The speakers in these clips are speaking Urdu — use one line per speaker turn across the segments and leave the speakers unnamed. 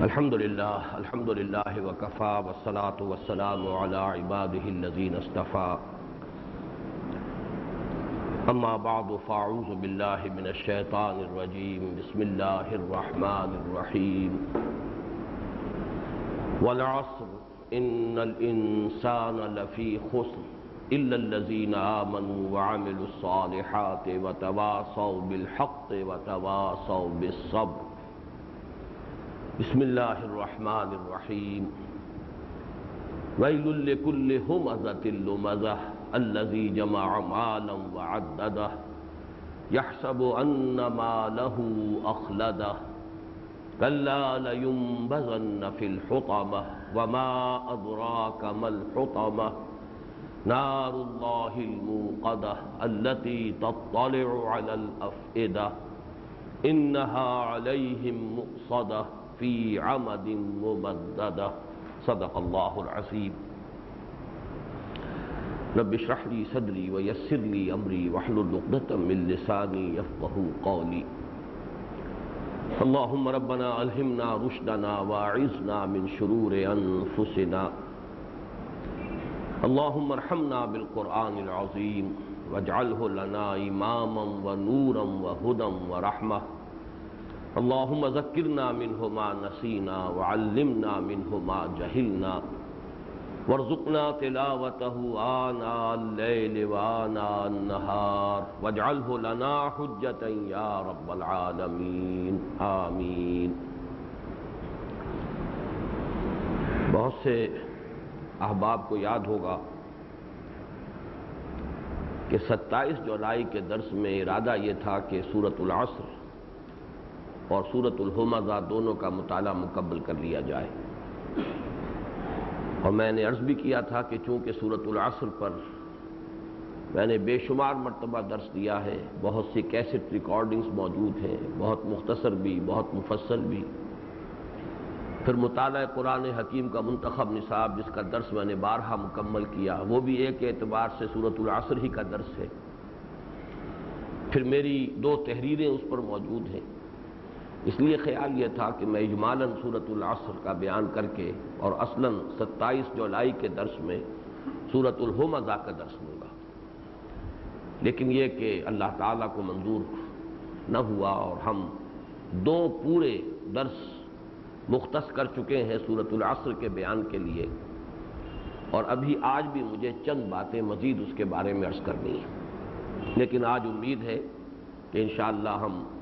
الحمد لله الحمد لله وكفى والصلاة والسلام على عباده الذين اصطفى. أما بعد فأعوذ بالله من الشيطان الرجيم. بسم الله الرحمن الرحيم. والعصر إن الإنسان لفي خسر إلا الذين آمنوا وعملوا الصالحات وتواصوا بالحق وتواصوا بالصبر. بسم الله الرحمن الرحيم. ويل لكل همزة لمزة الذي جمع مالا وعدده. يحسب أن ماله أخلده. كلا لينبذن في الحطمة وما أدراك ما الحطمة. نار الله الموقدة التي تطلع على الأفئدة. إنها عليهم مؤصدة. في عمد ممددة. صدق الله العظيم. رب اشرح لي صدري ويسر لي أمري واحلل عقدة من لساني يفقه قولي. اللهم ربنا ألهمنا رشدنا وأعذنا من شرور أنفسنا. اللهم ارحمنا بالقرآن العظيم واجعله لنا إماما ونورا وهدى ورحمة. اللهم ذكرنا منه ما نسينا وعلمنا منه ما جهلنا وارزقنا تلاوته آناء الليل وآناء النهار واجعله لنا حجة يا رب العالمين آمين بہت سے احباب کو یاد ہوگا کہ ستائیس جولائی کے درس میں ارادہ یہ تھا کہ سورت العصر اور سورت الحمزہ دونوں کا مطالعہ مکمل کر لیا جائے۔ اور میں نے عرض بھی کیا تھا کہ چونکہ سورت العصر پر میں نے بے شمار مرتبہ درس دیا ہے، بہت سی کیسٹ ریکارڈنگز موجود ہیں، بہت مختصر بھی، بہت مفصل بھی۔ پھر مطالعہ قرآن حکیم کا منتخب نصاب جس کا درس میں نے بارہا مکمل کیا، وہ بھی ایک اعتبار سے صورت العصر ہی کا درس ہے۔ پھر میری دو تحریریں اس پر موجود ہیں۔ اس لیے خیال یہ تھا کہ میں اجمالاً صورت العصر کا بیان کر کے اور اصلاً ستائیس جولائی کے درس میں صورت الحمزہ کا درس لوں گا۔ لیکن یہ کہ اللہ تعالیٰ کو منظور نہ ہوا اور ہم دو پورے درس مختص کر چکے ہیں صورت العصر کے بیان کے لیے اور ابھی آج بھی مجھے چند باتیں مزید اس کے بارے میں عرض کرنی ہیں۔ لیکن آج امید ہے کہ انشاءاللہ ہم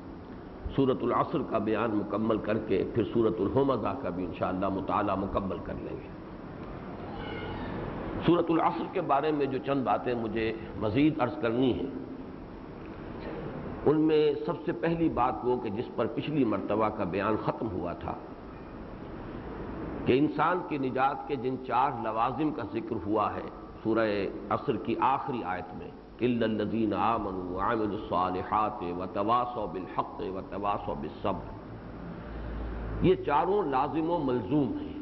صورت العصر کا بیان مکمل کر کے پھر صورت الحمزہ کا بھی انشاءاللہ مطالعہ مکمل کر لیں گے۔ صورت العصر کے بارے میں جو چند باتیں مجھے مزید عرض کرنی ہیں، ان میں سب سے پہلی بات وہ کہ جس پر پچھلی مرتبہ کا بیان ختم ہوا تھا کہ انسان کی نجات کے جن چار لوازم کا ذکر ہوا ہے، سورہ عصر کی آخری آیت میں الذین آمنوا وعملوا الصالحات وتواصوا بالحق وتواصوا بالصبر یہ چاروں لازم و ملزوم ہیں۔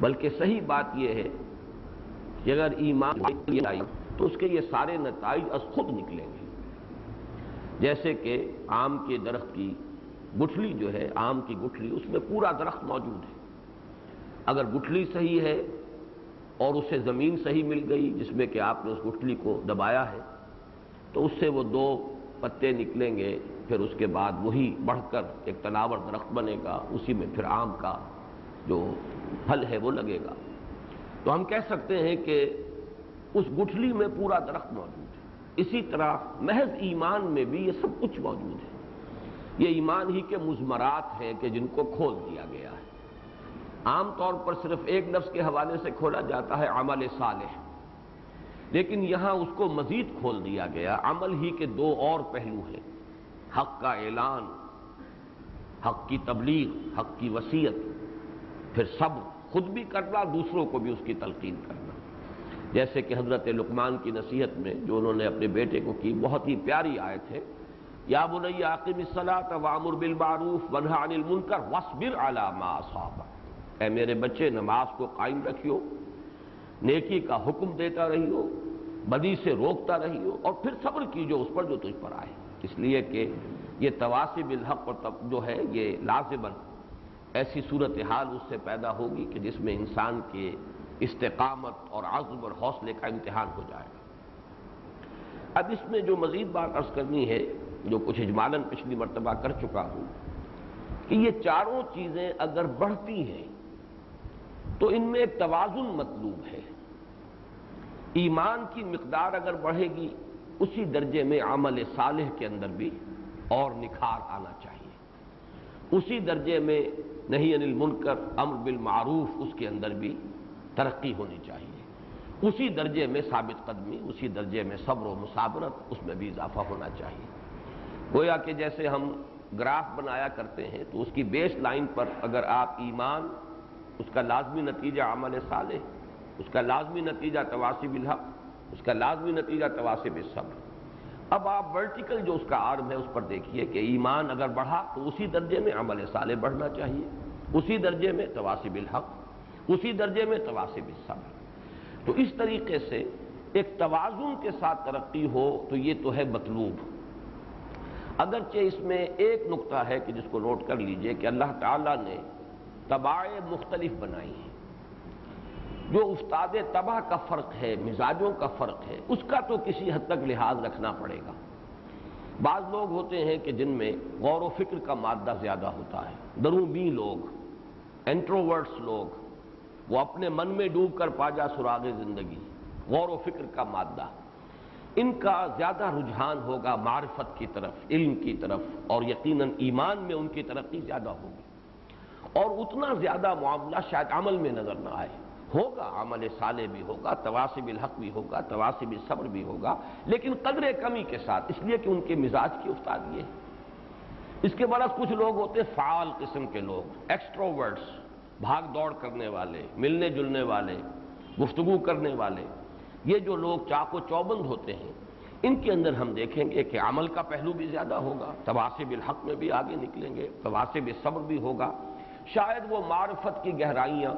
بلکہ صحیح بات یہ ہے کہ اگر ایمان آئی تو اس کے یہ سارے نتائج از خود نکلیں گے۔ جیسے کہ آم کے درخت کی گٹھلی جو ہے، آم کی گٹھلی اس میں پورا درخت موجود ہے۔ اگر گٹھلی صحیح ہے اور اسے زمین صحیح مل گئی جس میں کہ آپ نے اس گٹھلی کو دبایا ہے، تو اس سے وہ دو پتے نکلیں گے، پھر اس کے بعد وہی بڑھ کر ایک تناور درخت بنے گا، اسی میں پھر آم کا جو پھل ہے وہ لگے گا۔ تو ہم کہہ سکتے ہیں کہ اس گٹھلی میں پورا درخت موجود ہے۔ اسی طرح محض ایمان میں بھی یہ سب کچھ موجود ہے۔ یہ ایمان ہی کے مزمرات ہیں کہ جن کو کھول دیا گیا۔ ہے عام طور پر صرف ایک لفظ کے حوالے سے کھولا جاتا ہے عمل صالح۔ لیکن یہاں اس کو مزید کھول دیا گیا۔ عمل ہی کے دو اور پہلو ہیں۔ حق کا اعلان، حق کی تبلیغ، حق کی وسیعت پھر صبر، خود بھی کرنا، دوسروں کو بھی اس کی تلقین کرنا۔ جیسے کہ حضرت لقمان کی نصیحت میں جو انہوں نے اپنے بیٹے کو کی، بہت ہی پیاری آئے تھے یا بنی عاقم الصلاۃ وامر بالمعروف ونہا عن المنکر واصبر علی ما اصابک۔ اے میرے بچے، نماز کو قائم رکھیو، نیکی کا حکم دیتا رہیو، بدی سے روکتا رہیو، اور پھر صبر کیجو اس پر جو تجھ پر آئے۔ اس لیے کہ یہ تواسب الحق اور جو ہے، یہ لازمن ایسی صورتحال اس سے پیدا ہوگی کہ جس میں انسان کے استقامت اور عزم اور حوصلے کا امتحان ہو جائے گا۔ اب اس میں جو مزید بات عرض کرنی ہے، جو کچھ اجمالاً پچھلی مرتبہ کر چکا ہوں، کہ یہ چاروں چیزیں اگر بڑھتی ہیں تو ان میں ایک توازن مطلوب ہے۔ ایمان کی مقدار اگر بڑھے گی، اسی درجے میں عمل صالح کے اندر بھی اور نکھار آنا چاہیے۔ اسی درجے میں نہیں انل منکر امر بالمعروف، اس کے اندر بھی ترقی ہونی چاہیے۔ اسی درجے میں ثابت قدمی، اسی درجے میں صبر و مسابرت اس میں بھی اضافہ ہونا چاہیے۔ گویا کہ جیسے ہم گراف بنایا کرتے ہیں، تو اس کی بیس لائن پر اگر آپ ایمان اس کا لازمی نتیجہ عمل صالح، اس کا لازمی نتیجہ تواسب الحق، اس کا لازمی نتیجہ تواسب صبر۔ اب آپ ورٹیکل جو اس کا آرم ہے اس پر دیکھیے کہ ایمان اگر بڑھا تو اسی درجے میں عمل صالح بڑھنا چاہیے، اسی درجے میں تواسب الحق، اسی درجے میں تواسب الصبر تو اس طریقے سے ایک توازن کے ساتھ ترقی ہو تو یہ تو ہے مطلوب۔ اگرچہ اس میں ایک نقطہ ہے کہ جس کو نوٹ کر لیجیے کہ اللہ تعالیٰ نے تباہ مختلف بنائی ہیں۔ جو استاد تباہ کا فرق ہے، مزاجوں کا فرق ہے، اس کا تو کسی حد تک لحاظ رکھنا پڑے گا۔ بعض لوگ ہوتے ہیں کہ جن میں غور و فکر کا مادہ زیادہ ہوتا ہے۔ دروں بی لوگ، انٹروورٹس لوگ، وہ اپنے من میں ڈوب کر پا جا سراغ زندگی، غور و فکر کا مادہ۔ ان کا زیادہ رجحان ہوگا معرفت کی طرف، علم کی طرف، اور یقیناً ایمان میں ان کی ترقی زیادہ ہوگی۔ اور اتنا زیادہ معاملہ شاید عمل میں نظر نہ آئے۔ ہوگا، عمل صالح بھی ہوگا تواسب الحق بھی ہوگا تواسب صبر بھی ہوگا، لیکن قدر کمی کے ساتھ، اس لیے کہ ان کے مزاج کی افتادی ہے۔ اس کے بعد کچھ لوگ ہوتے فعال قسم کے لوگ ایکسٹروورٹس بھاگ دوڑ کرنے والے، ملنے جلنے والے، گفتگو کرنے والے۔ یہ جو لوگ چاق و چوبند ہوتے ہیں، ان کے اندر ہم دیکھیں گے کہ عمل کا پہلو بھی زیادہ ہوگا تواسب الحق میں بھی آگے نکلیں گے تواسب صبر بھی ہوگا۔ شاید وہ معرفت کی گہرائیاں،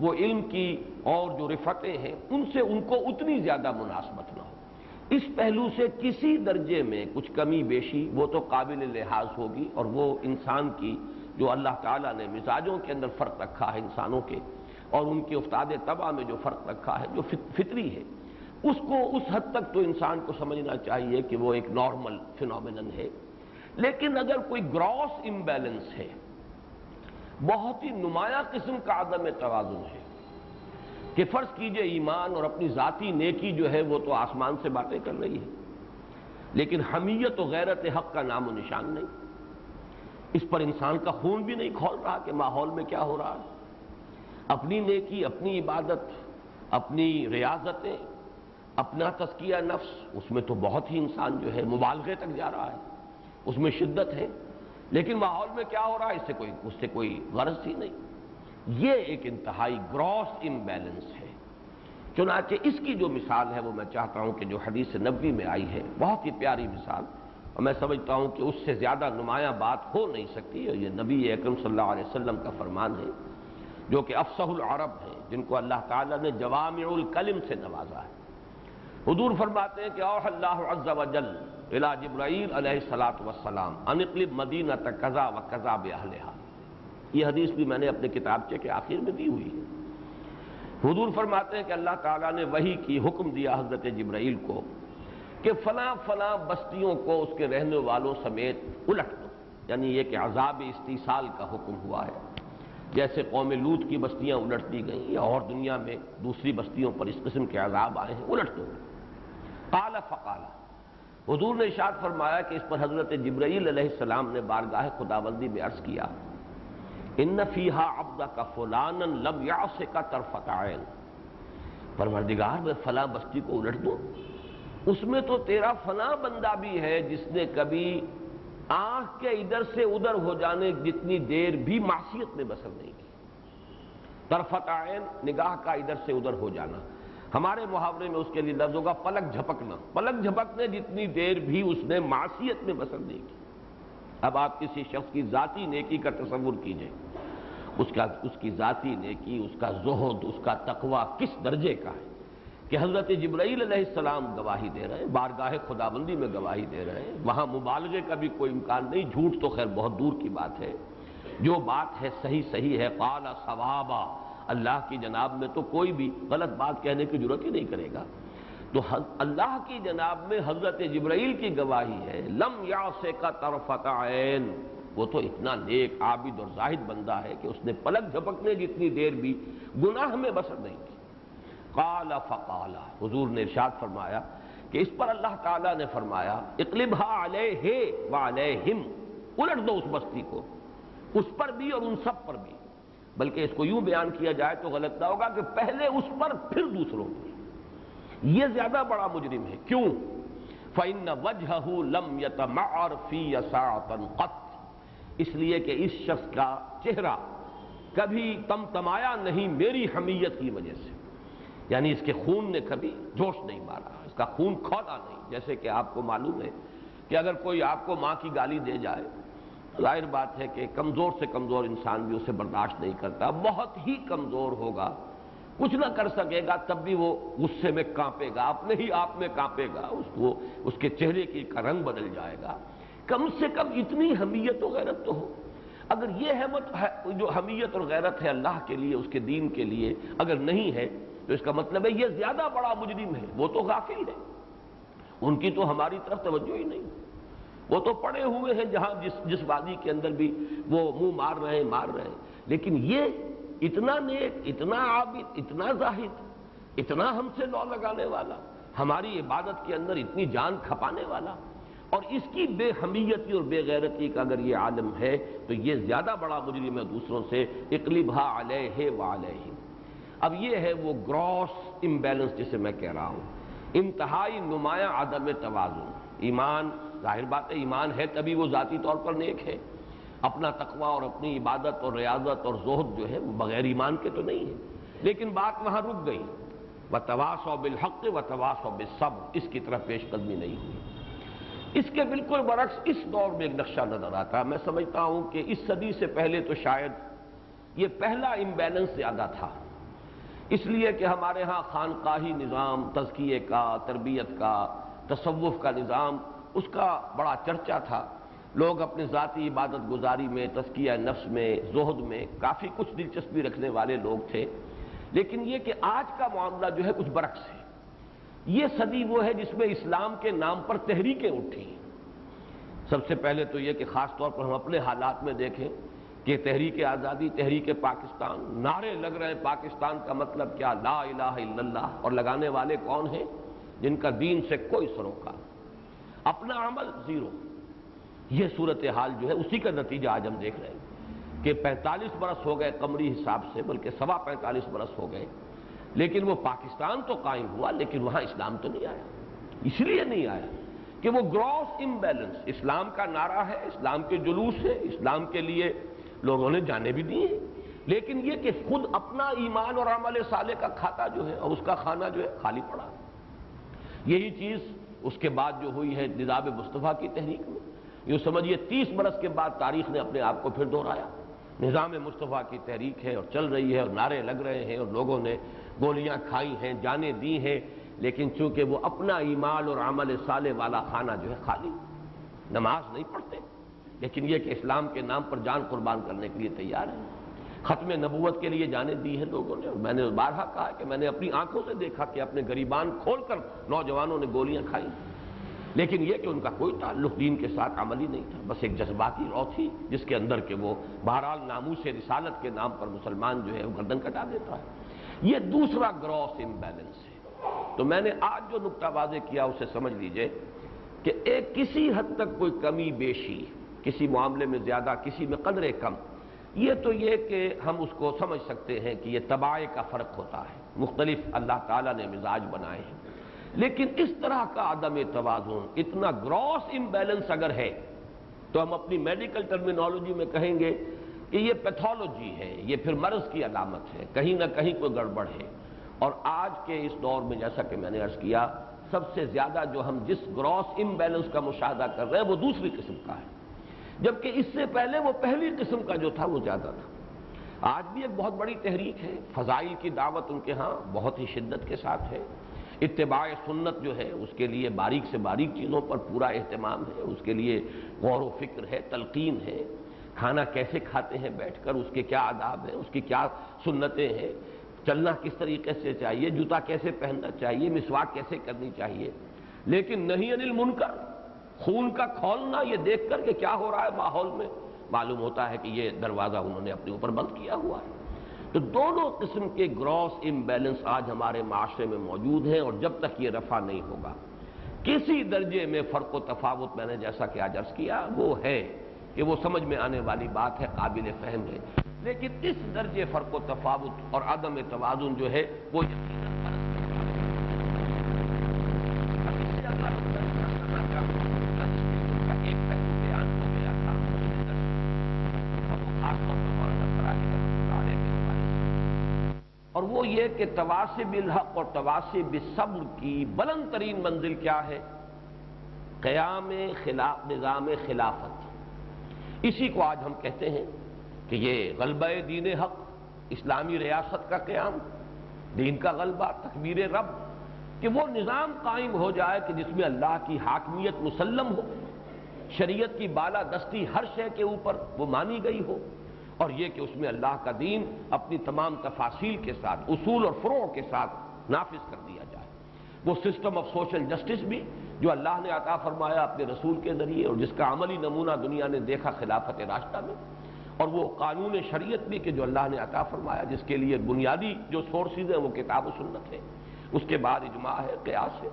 وہ علم کی اور جو رفتیں ہیں، ان سے ان کو اتنی زیادہ مناسبت نہ ہو۔ اس پہلو سے کسی درجے میں کچھ کمی بیشی وہ تو قابل لحاظ ہوگی اور وہ انسان کی جو اللہ تعالیٰ نے مزاجوں کے اندر فرق رکھا ہے انسانوں کے اور ان کے افتاد طبع میں جو فرق رکھا ہے، جو فطری ہے، اس کو اس حد تک تو انسان کو سمجھنا چاہیے کہ وہ ایک نارمل فنومنن ہے۔ لیکن اگر کوئی گراس امبیلنس ہے بہت ہی نمایاں قسم کا عدم توازن ہے کہ فرض کیجیے ایمان اور اپنی ذاتی نیکی جو ہے وہ تو آسمان سے باتیں کر رہی ہے، لیکن حمیت و غیرت حق کا نام و نشان نہیں۔ اس پر انسان کا خون بھی نہیں کھول رہا کہ ماحول میں کیا ہو رہا ہے۔ اپنی نیکی، اپنی عبادت، اپنی ریاضتیں، اپنا تزکیہ نفس، اس میں تو بہت ہی انسان جو ہے مبالغے تک جا رہا ہے، اس میں شدت ہے۔ لیکن ماحول میں کیا ہو رہا ہے؟ اس سے کوئی اس سے کوئی غرض ہی نہیں۔ یہ ایک انتہائی گراس امبیلنس ہے۔ چنانچہ اس کی جو مثال ہے، وہ میں چاہتا ہوں کہ جو حدیث نبی میں آئی ہے، بہت ہی پیاری مثال۔ اور میں سمجھتا ہوں کہ اس سے زیادہ نمایاں بات ہو نہیں سکتی۔ اور یہ نبی اکرم صلی اللہ علیہ وسلم کا فرمان ہے، جو کہ افسح العرب ہیں، جن کو اللہ تعالیٰ نے جوامع الکلم سے نوازا ہے۔ حضور فرماتے ہیں کہ اوح اللہ عز و جل الى جبرائیل علیہ السلاۃ وسلام انقلب مدینہ تقضا و قضا بہلہا یہ حدیث بھی میں نے اپنے کتابچے کے آخر میں دی ہوئی ہے۔ حضور فرماتے ہیں کہ اللہ تعالیٰ نے وہی کی حکم دیا حضرت جبرائیل کو کہ فلاں فلاں بستیوں کو اس کے رہنے والوں سمیت الٹ دو۔ یعنی یہ کہ عذاب استیصال کا حکم ہوا ہے۔ جیسے قوم لوت کی بستیاں الٹ دی گئیں یا اور دنیا میں دوسری بستیوں پر اس قسم کے عذاب آئے ہیں، الٹ دو۔ قال فقالا حضور نے اشاد فرمایا کہ اس پر حضرت جبرائیل علیہ السلام نے بارگاہ خداوندی میں عرض کیا، ان فیہا عبدہ کا فلانا لم یعص کا طرفت عین. پروردگار، میں فلاں بستی کو الٹ دوں؟ اس میں تو تیرا فلاں بندہ بھی ہے جس نے کبھی آنکھ کے ادھر سے ادھر ہو جانے جتنی دیر بھی معصیت میں بسر نہیں کی۔ طرفت عین، نگاہ کا ادھر سے ادھر ہو جانا۔ ہمارے محاورے میں اس کے لیے لفظ ہوگا پلک جھپکنا، پلک جھپکنے جتنی دیر بھی اس نے معصیت میں بسر نہیں کی۔ اب آپ کسی شخص کی ذاتی نیکی کا تصور کیجیے۔ اس کا، اس کی ذاتی نیکی، اس کا زہد، اس کا تقوی کس درجے کا ہے؟ کہ حضرت جبرائیل علیہ السلام گواہی دے رہے ہیں، بارگاہ خداوندی میں گواہی دے رہے ہیں، وہاں مبالغے کا بھی کوئی امکان نہیں، جھوٹ تو خیر بہت دور کی بات ہے۔ جو بات ہے صحیح صحیح ہے، قال ثوابا اللہ کی جناب میں تو کوئی بھی غلط بات کہنے کی ضرورت ہی نہیں کرے گا۔ تو اللہ کی جناب میں حضرت جبرائیل کی گواہی ہے۔ لم یاسے کا طرفت عین۔ وہ تو اتنا نیک، عابد اور زاہد بندہ ہے کہ اس نے پلک جھپکنے جتنی دیر بھی گناہ میں بسر نہیں کی۔ قال فقال۔ حضور نے ارشاد فرمایا کہ اس پر اللہ تعالیٰ نے فرمایا اقلبہ علیہ وعلیہم الٹ دو اس بستی کو۔ اس پر بھی اور ان سب پر بھی۔ بلکہ اس کو یوں بیان کیا جائے تو غلط نہ ہوگا کہ پہلے اس پر پھر دوسروں پر۔ یہ زیادہ بڑا مجرم ہے۔ کیوں؟ فَإِنَّ وَجْهَهُ لَمْ يَتَمَعَرْ فِي يَسَاعَةً قَطْ۔ اس لیے کہ اس شخص کا چہرہ کبھی تم تمایا نہیں میری حمیت کی وجہ سے۔ یعنی اس کے خون نے کبھی جوش نہیں مارا، اس کا خون کھولا نہیں، جیسے کہ آپ کو معلوم ہے کہ اگر کوئی آپ کو ماں کی گالی دے جائے ظاہر بات ہے کہ کمزور سے کمزور انسان بھی اسے برداشت نہیں کرتا، بہت ہی کمزور ہوگا۔ کچھ نہ کر سکے گا، تب بھی وہ غصے میں کانپے گا، اپنے ہی آپ میں کانپے گا، اس کو، اس کے چہرے کی کا رنگ بدل جائے گا۔ کم سے کم اتنی حمیت و غیرت تو ہو۔ اگر یہ ہے جو حمیت اور غیرت ہے اللہ کے لیے، اس کے دین کے لیے، اگر نہیں ہے، تو اس کا مطلب ہے یہ زیادہ بڑا مجرم ہے، وہ تو غافل ہے۔ ان کی تو ہماری طرف توجہ ہی نہیں۔ وہ تو پڑے ہوئے ہیں جہاں جس جس وادی کے اندر بھی وہ منہ مار رہے ہیں، مار رہے ہیں۔ لیکن یہ اتنا نیک، اتنا عابد، اتنا زاہد، اتنا ہم سے لو لگانے والا، ہماری عبادت کے اندر اتنی جان کھپانے والا، اور اس کی بے حمیتی اور بے غیرتی کا اگر یہ عالم ہے تو یہ زیادہ بڑا مجرم ہے دوسروں سے۔ اقلبہ علیہ و اب یہ ہے وہ گراس امبیلنس جسے میں کہہ رہا ہوں۔ انتہائی نمایاں عدم توازن۔ ایمان ظاہر بات ہے، ایمان ہے تبھی وہ ذاتی طور پر نیک ہے۔ اپنا تقوی اور اپنی عبادت اور ریاضت اور زہد جو ہے، وہ بغیر ایمان کے تو نہیں ہے۔ لیکن بات وہاں رک گئی۔ و تواس و بالحق و تواس و بصب اس کی طرف پیش قدمی نہیں ہوئی۔ اس کے بالکل برعکس اس دور میں ایک نقشہ نظر آتا۔ ہے میں سمجھتا ہوں کہ اس صدی سے پہلے تو شاید یہ پہلا امبیلنس زیادہ تھا۔ اس لیے کہ ہمارے ہاں خانقاہی نظام، تزکیے کا، تربیت کا، تصوف کا نظام اس کا بڑا چرچا تھا۔ لوگ اپنے ذاتی عبادت گزاری میں، تزکیہ نفس میں، زہد میں کافی کچھ دلچسپی رکھنے والے لوگ تھے۔ لیکن یہ کہ آج کا معاملہ جو ہے کچھ برعکس ہے۔ یہ صدی وہ ہے جس میں اسلام کے نام پر تحریکیں اٹھی سب سے پہلے تو یہ کہ خاص طور پر ہم اپنے حالات میں دیکھیں کہ تحریک آزادی، تحریک پاکستان، نعرے لگ رہے ہیں۔ پاکستان کا مطلب کیا؟ لا الہ الا اللہ۔ اور لگانے والے کون ہیں؟ جن کا دین سے کوئی سروکار۔ اپنا عمل زیرو۔ یہ صورتحال جو ہے اسی کا نتیجہ آج ہم دیکھ رہے ہیں کہ پینتالیس برس ہو گئے قمری حساب سے، بلکہ سوا پینتالیس برس ہو گئے۔ لیکن وہ پاکستان تو قائم ہوا، لیکن وہاں اسلام تو نہیں آیا۔ اس لیے نہیں آیا کہ وہ گراس امبیلنس اسلام کا نعرہ ہے، اسلام کے جلوس ہے، اسلام کے لیے لوگوں نے جانے بھی دی ہیں۔ لیکن یہ کہ خود اپنا ایمان اور عمل صالح کا کھاتا جو ہے اور اس کا کھانا جو ہے خالی پڑا۔ یہی چیز اس کے بعد جو ہوئی ہے نظام مصطفیٰ کی تحریک میں یہ سمجھیے تیس برس کے بعد تاریخ نے اپنے آپ کو پھر دہرایا۔ نظام مصطفیٰ کی تحریک ہے اور چل رہی ہے اور نعرے لگ رہے ہیں اور لوگوں نے گولیاں کھائی ہیں جانے دی ہیں، لیکن چونکہ وہ اپنا ایمان اور عمل صالح والا کھانا جو ہے خالی، نماز نہیں پڑھتے، لیکن یہ کہ اسلام کے نام پر جان قربان کرنے کے لیے تیار ہیں۔ ختم نبوت کے لیے جانے دی ہیں لوگوں نے اور میں نے بارہا کہا کہ میں نے اپنی آنکھوں سے دیکھا کہ اپنے گریبان کھول کر نوجوانوں نے گولیاں کھائی لیکن یہ کہ ان کا کوئی تعلق دین کے ساتھ عملی نہیں تھا، بس ایک جذباتی رو تھی جس کے اندر کہ وہ بہرحال ناموس رسالت کے نام پر مسلمان جو ہے وہ گردن کٹا دیتا ہے۔ یہ دوسرا گراس امبیلنس ہے۔ تو میں نے آج جو نقطہ واضح کیا اسے سمجھ لیجیے کہ ایک کسی حد تک کوئی کمی بیشی، کسی معاملے میں زیادہ، کسی میں قدرے کم یہ تو یہ کہ ہم اس کو سمجھ سکتے ہیں کہ یہ تباہ کا فرق ہوتا ہے۔ مختلف اللہ تعالیٰ نے مزاج بنائے ہیں۔ لیکن اس طرح کا عدم توازن، اتنا گراس امبیلنس اگر ہے، تو ہم اپنی میڈیکل ٹرمینالوجی میں کہیں گے کہ یہ پیتھولوجی ہے، یہ پھر مرض کی علامت ہے۔ کہیں نہ کہیں کوئی گڑبڑ ہے۔ اور آج کے اس دور میں جیسا کہ میں نے عرض کیا، سب سے زیادہ جو ہم جس گراس امبیلنس کا مشاہدہ کر رہے ہیں، وہ دوسری قسم کا ہے۔ جبکہ اس سے پہلے وہ پہلی قسم کا جو تھا وہ زیادہ تھا۔ آج بھی ایک بہت بڑی تحریک ہے۔ فضائل کی دعوت ان کے ہاں بہت ہی شدت کے ساتھ ہے۔ اتباع سنت جو ہے، اس کے لیے باریک سے باریک چیزوں پر پورا اہتمام ہے۔ اس کے لیے غور و فکر ہے، تلقین ہے۔ کھانا کیسے کھاتے ہیں؟ بیٹھ کر اس کے کیا آداب ہیں؟ اس کی کیا سنتیں ہیں؟ چلنا کس طریقے سے چاہیے؟ جوتا کیسے پہننا چاہیے؟ مسواک کیسے کرنی چاہیے؟ لیکن نہیں انل منکر۔ خون کا کھولنا، یہ دیکھ کر کہ کیا ہو رہا ہے ماحول میں۔ معلوم ہوتا ہے کہ یہ دروازہ انہوں نے اپنے اوپر بند کیا ہوا ہے۔ تو دونوں قسم کے گراس امبیلنس آج ہمارے معاشرے میں موجود ہیں اور جب تک یہ رفع نہیں ہوگا، کسی درجے میں فرق و تفاوت میں نے جیسا کہ آج عرض کیا، وہ ہے کہ وہ سمجھ میں آنے والی بات ہے، قابل فہم ہے۔ لیکن اس درجے فرق و تفاوت اور عدم توازن جو ہے، وہ اور وہ یہ کہ تواسب الحق اور تواسب صبر کی بلند ترین منزل کیا ہے؟ قیام خلاف، نظام خلافت. اسی کو آج ہم کہتے ہیں کہ یہ غلبہ دین حق، اسلامی ریاست کا قیام، دین کا غلبہ، تکبیر رب، کہ وہ نظام قائم ہو جائے کہ جس میں اللہ کی حاکمیت مسلم ہو، شریعت کی بالا دستی ہر شے کے اوپر وہ مانی گئی ہو اور یہ کہ اس میں اللہ کا دین اپنی تمام تفاصیل کے ساتھ، اصول اور فروع کے ساتھ نافذ کر دیا جائے۔ وہ سسٹم آف سوشل جسٹس بھی جو اللہ نے عطا فرمایا اپنے رسول کے ذریعے اور جس کا عملی نمونہ دنیا نے دیکھا خلافت راستہ میں، اور وہ قانون شریعت بھی کہ جو اللہ نے عطا فرمایا، جس کے لیے بنیادی جو سورسز ہیں وہ کتاب و سنت ہے اس کے بعد اجماع ہے، قیاس ہے۔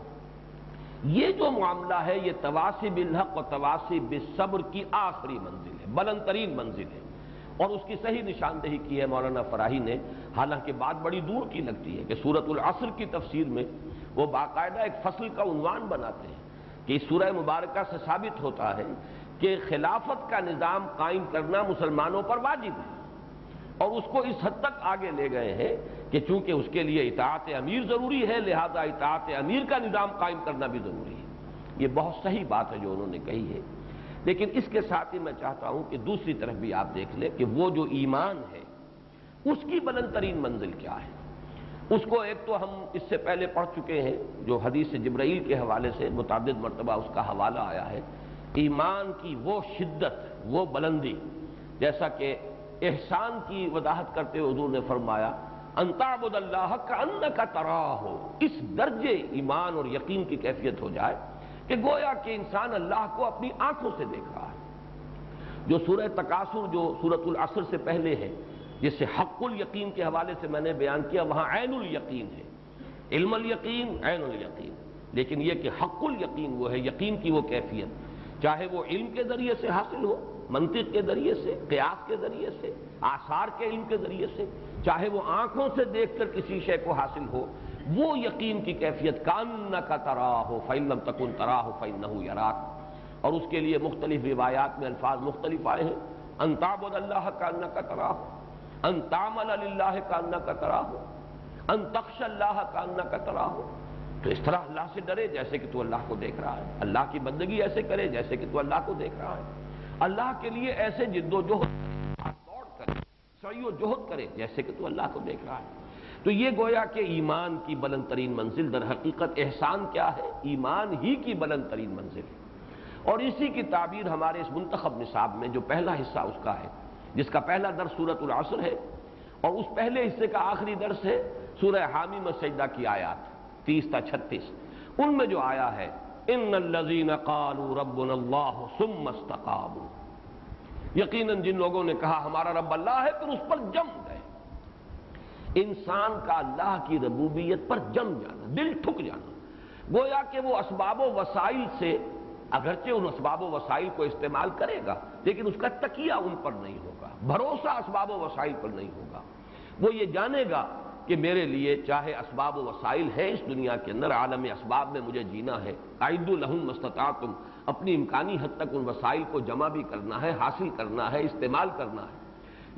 یہ جو معاملہ ہے، یہ تواسب الحق اور تواسب صبر کی آخری منزل ہے، بلند ترین منزل ہے۔ اور اس کی صحیح نشاندہی کی ہے مولانا فراہی نے۔ حالانکہ بات بڑی دور کی لگتی ہے کہ سورت العصر کی تفسیر میں وہ باقاعدہ ایک فصل کا عنوان بناتے ہیں کہ اس سورہ مبارکہ سے ثابت ہوتا ہے کہ خلافت کا نظام قائم کرنا مسلمانوں پر واجب ہے۔ اور اس کو اس حد تک آگے لے گئے ہیں کہ چونکہ اس کے لیے اطاعت امیر ضروری ہے، لہذا اطاعت امیر کا نظام قائم کرنا بھی ضروری ہے۔ یہ بہت صحیح بات ہے جو انہوں نے کہی ہے۔ لیکن اس کے ساتھ ہی میں چاہتا ہوں کہ دوسری طرف بھی آپ دیکھ لیں کہ وہ جو ایمان ہے، اس کی بلند ترین منزل کیا ہے؟ اس کو ایک تو ہم اس سے پہلے پڑھ چکے ہیں، جو حدیث جبرائیل کے حوالے سے متعدد مرتبہ اس کا حوالہ آیا ہے۔ ایمان کی وہ شدت، وہ بلندی، جیسا کہ احسان کی وضاحت کرتے ہوئے حضور نے فرمایا انتابد اللہ کا ان کا تراہ ہو اس درجے ایمان اور یقین کی کیفیت ہو جائے کہ گویا کہ انسان اللہ کو اپنی آنکھوں سے دیکھ رہا ہے۔ جو سورہ تقاصر جو سورت العصر سے پہلے ہے جس سے حق الیقین کے حوالے سے میں نے بیان کیا، وہاں عین الیقین ہے۔ علم الیقین، عین الیقین۔ لیکن یہ کہ حق الیقین وہ ہے، یقین کی وہ کیفیت۔ چاہے وہ علم کے ذریعے سے حاصل ہو، منطق کے ذریعے سے، قیاس کے ذریعے سے، آثار کے علم کے ذریعے سے، چاہے وہ آنکھوں سے دیکھ کر کسی شے کو حاصل ہو وہ یقین کی کیفیت کان کا ترا ہو فعلم تکن ترا ہو فعن نہ اور اس کے لیے مختلف روایات میں الفاظ مختلف آئے ہیں۔ انتاب اللہ کا ان کا ترا ہو انتام اللہ کا ان کا ترا ہو انتخش اللہ کا ان کا ترا ہو تو اس طرح اللہ سے ڈرے جیسے کہ تو اللہ کو دیکھ رہا ہے۔ اللہ کی بندگی ایسے کرے جیسے کہ تو اللہ کو دیکھ رہا ہے۔ اللہ کے لیے ایسے جد و جہد، دوڑ کرے، سعی و جہد کرے جیسے کہ تو اللہ کو دیکھ رہا ہے۔ تو یہ گویا کہ ایمان کی بلند ترین منزل در حقیقت احسان کیا ہے؟ ایمان ہی کی بلند ترین منزل ہے۔ اور اسی کی تعبیر ہمارے اس منتخب نصاب میں جو پہلا حصہ اس کا ہے، جس کا پہلا درس سورت العصر ہے، اور اس پہلے حصے کا آخری درس ہے سورہ حامی مسجدہ کی آیات۔ تیس تا چھتیس۔ ان میں جو آیا ہے، ان الذین قالوا ربنا اللہ ثم استقاموا۔ یقیناً جن لوگوں نے کہا ہمارا رب اللہ ہے، پھر اس پر جم انسان کا اللہ کی ربوبیت پر جم جانا، دل ٹھک جانا۔ گویا کہ وہ اسباب و وسائل سے اگرچہ ان اسباب و وسائل کو استعمال کرے گا، لیکن اس کا تکیہ ان پر نہیں ہوگا، بھروسہ اسباب و وسائل پر نہیں ہوگا۔ وہ یہ جانے گا کہ میرے لیے چاہے اسباب و وسائل ہے اس دنیا کے اندر، عالم اسباب میں مجھے جینا ہے۔ عید الحم مستطاعتم اپنی امکانی حد تک ان وسائل کو جمع بھی کرنا ہے، حاصل کرنا ہے، استعمال کرنا ہے۔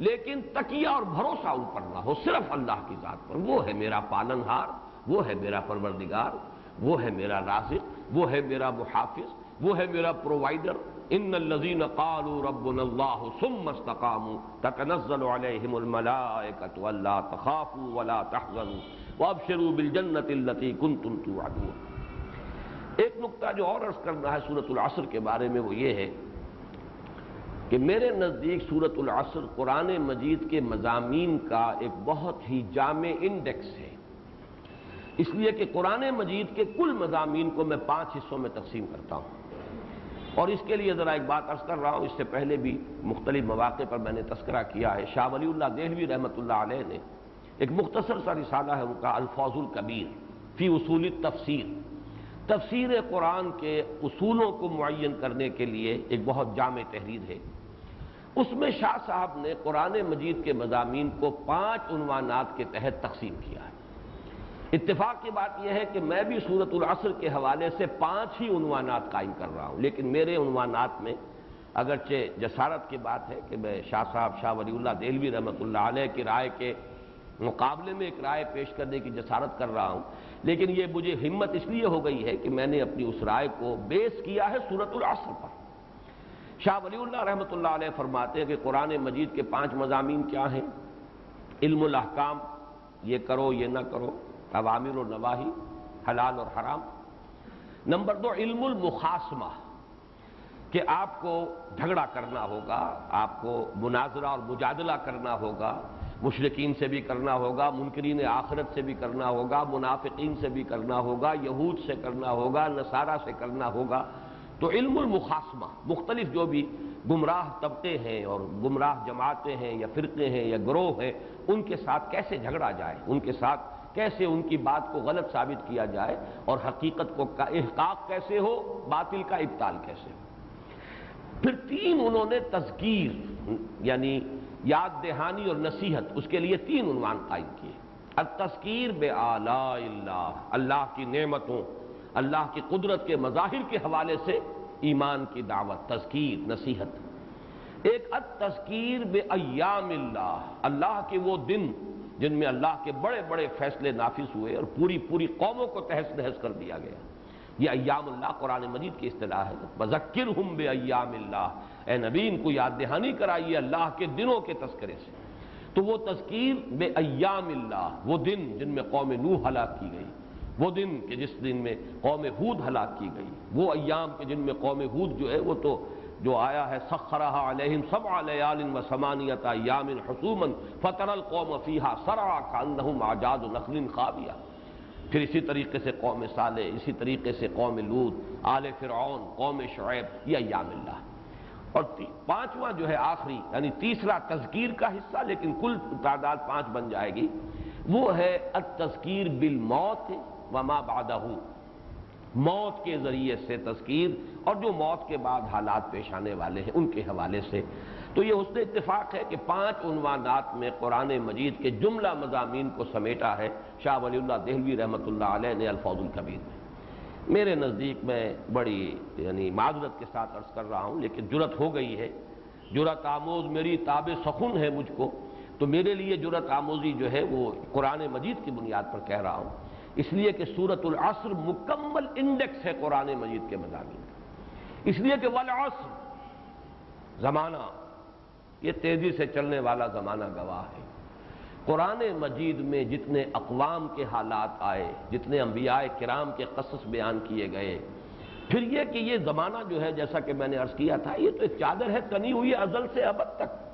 لیکن تکیہ اور بھروسہ ان پر نہ ہو، صرف اللہ کی ذات پر۔ وہ ہے میرا پالن ہار وہ ہے میرا پروردگار، وہ ہے میرا رازق، وہ ہے میرا محافظ، وہ ہے میرا پرووائڈر۔ ان الذين قالوا ربنا الله ثم استقاموا تتنزل عليهم الملائكه الا تخافوا ولا تحزنوا وابشروا بالجنه التي كنتم توعدون۔ ایک نقطہ جو اور عرض کرنا ہے سورۃ العصر کے بارے میں وہ یہ ہے کہ میرے نزدیک صورت العصر قرآن مجید کے مضامین کا ایک بہت ہی جامع انڈیکس ہے۔ اس لیے کہ قرآن مجید کے کل مضامین کو میں پانچ حصوں میں تقسیم کرتا ہوں۔ اور اس کے لیے ذرا ایک بات عرض کر رہا ہوں، اس سے پہلے بھی مختلف مواقع پر میں نے تذکرہ کیا ہے۔ شاہ ولی اللہ دہلوی رحمۃ اللہ علیہ نے ایک مختصر سا رسالہ ہے، ان کا الفاظ القبیر فی اصول تفسیر تفسیر قرآن کے اصولوں کو معین کرنے کے لیے ایک بہت جامع تحریر ہے۔ اس میں شاہ صاحب نے قرآن مجید کے مضامین کو پانچ عنوانات کے تحت تقسیم کیا ہے۔ اتفاق کی بات یہ ہے کہ میں بھی صورت العصر کے حوالے سے پانچ ہی عنوانات قائم کر رہا ہوں، لیکن میرے عنوانات میں اگرچہ جسارت کی بات ہے کہ میں شاہ صاحب شاہ ولی اللہ دہلوی رحمۃ اللہ علیہ کی رائے کے مقابلے میں ایک رائے پیش کرنے کی جسارت کر رہا ہوں، لیکن یہ مجھے ہمت اس لیے ہو گئی ہے کہ میں نے اپنی اس رائے کو بیس کیا ہے صورت العصر پر۔ شاہ ولی اللہ رحمۃ اللہ علیہ فرماتے ہیں کہ قرآن مجید کے پانچ مضامین کیا ہیں؟ علم الاحکام، یہ کرو، یہ نہ کرو، عوامر و نواحی حلال اور حرام۔ نمبر دو، علم المخاسمہ کہ آپ کو جھگڑا کرنا ہوگا، آپ کو مناظرہ اور مجادلہ کرنا ہوگا مشرقین سے بھی کرنا ہوگا، منکرین آخرت سے بھی کرنا ہوگا، منافقین سے بھی کرنا ہوگا، یہود سے کرنا ہوگا، نصارہ سے کرنا ہوگا۔ تو علم المخاسمہ مختلف جو بھی گمراہ طبقے ہیں اور گمراہ جماعتیں ہیں یا فرقے ہیں یا گروہ ہیں، ان کے ساتھ کیسے جھگڑا جائے؟ ان کے ساتھ کیسے ان کی بات کو غلط ثابت کیا جائے؟ اور حقیقت کو احقاق کیسے ہو؟ باطل کا ابتال کیسے ہو؟ پھر تین انہوں نے تذکیر یعنی یاد دہانی اور نصیحت، اس کے لیے تین عنوان قائم کیے۔ التذکیر بے اللہ اللہ کی نعمتوں اللہ کی قدرت کے مظاہر کے حوالے سے ایمان کی دعوت، تذکیر، نصیحت۔ ایک التذکیر بے ایام اللہ اللہ کے وہ دن جن میں اللہ کے بڑے بڑے فیصلے نافذ ہوئے اور پوری پوری قوموں کو تحس نحس کر دیا گیا۔ یہ ایام اللہ قرآن مجید کی اصطلاح ہے۔ بذکر ہم بے ایام اللہ۔ اے نبی، ان کو یاد دہانی کرائیے اللہ کے دنوں کے تذکرے سے۔ تو وہ تذکیر بے ایام اللہ، وہ دن جن میں قوم نوح ہلاک کی گئی۔ وہ دن کہ جس دن میں قوم حود ہلاک کی گئی، وہ ایام کے جن میں قوم حود جو ہے وہ تو جو آیا ہے سخرہ علیہم سبع لیال و سمانیت ایام حسوما فطر القوم فیہا سرعا کانہم عجاد نخل خابیہ۔ پھر اسی طریقے سے قوم صالح، اسی طریقے سے قوم لود آل فرعون، قوم شعیب، یہ ایام اللہ۔ اور پانچواں جو ہے آخری یعنی تیسرا تذکیر کا حصہ، لیکن کل تعداد پانچ بن جائے گی، وہ ہے التذکیر بالموت وما بعدہ موت کے ذریعے سے تذکیر اور جو موت کے بعد حالات پیش آنے والے ہیں، ان کے حوالے سے۔ تو یہ اس نے اتفاق ہے کہ پانچ عنوانات میں قرآن مجید کے جملہ مضامین کو سمیٹا ہے۔ شاہ ولی اللہ دہلوی رحمۃ اللہ علیہ نے الفوظ القبیر میں۔ میرے نزدیک میں بڑی یعنی معذرت کے ساتھ عرض کر رہا ہوں، لیکن جرت ہو گئی ہے۔ جرت آموز میری تاب سخن ہے مجھ کو۔ تو میرے لیے جرت آموزی جو ہے وہ قرآن مجید کی بنیاد پر کہہ رہا ہوں۔ اس لیے کہ سورت العصر مکمل انڈیکس ہے قرآن مجید کے مضامین اس لیے کہ والعصر، زمانہ، یہ تیزی سے چلنے والا زمانہ گواہ ہے۔ قرآن مجید میں جتنے اقوام کے حالات آئے، جتنے انبیاء کرام کے قصص بیان کیے گئے، پھر یہ کہ یہ زمانہ جو ہے، جیسا کہ میں نے عرض کیا تھا، یہ تو ایک چادر ہے، تنی ہوئی ازل سے ابد تک۔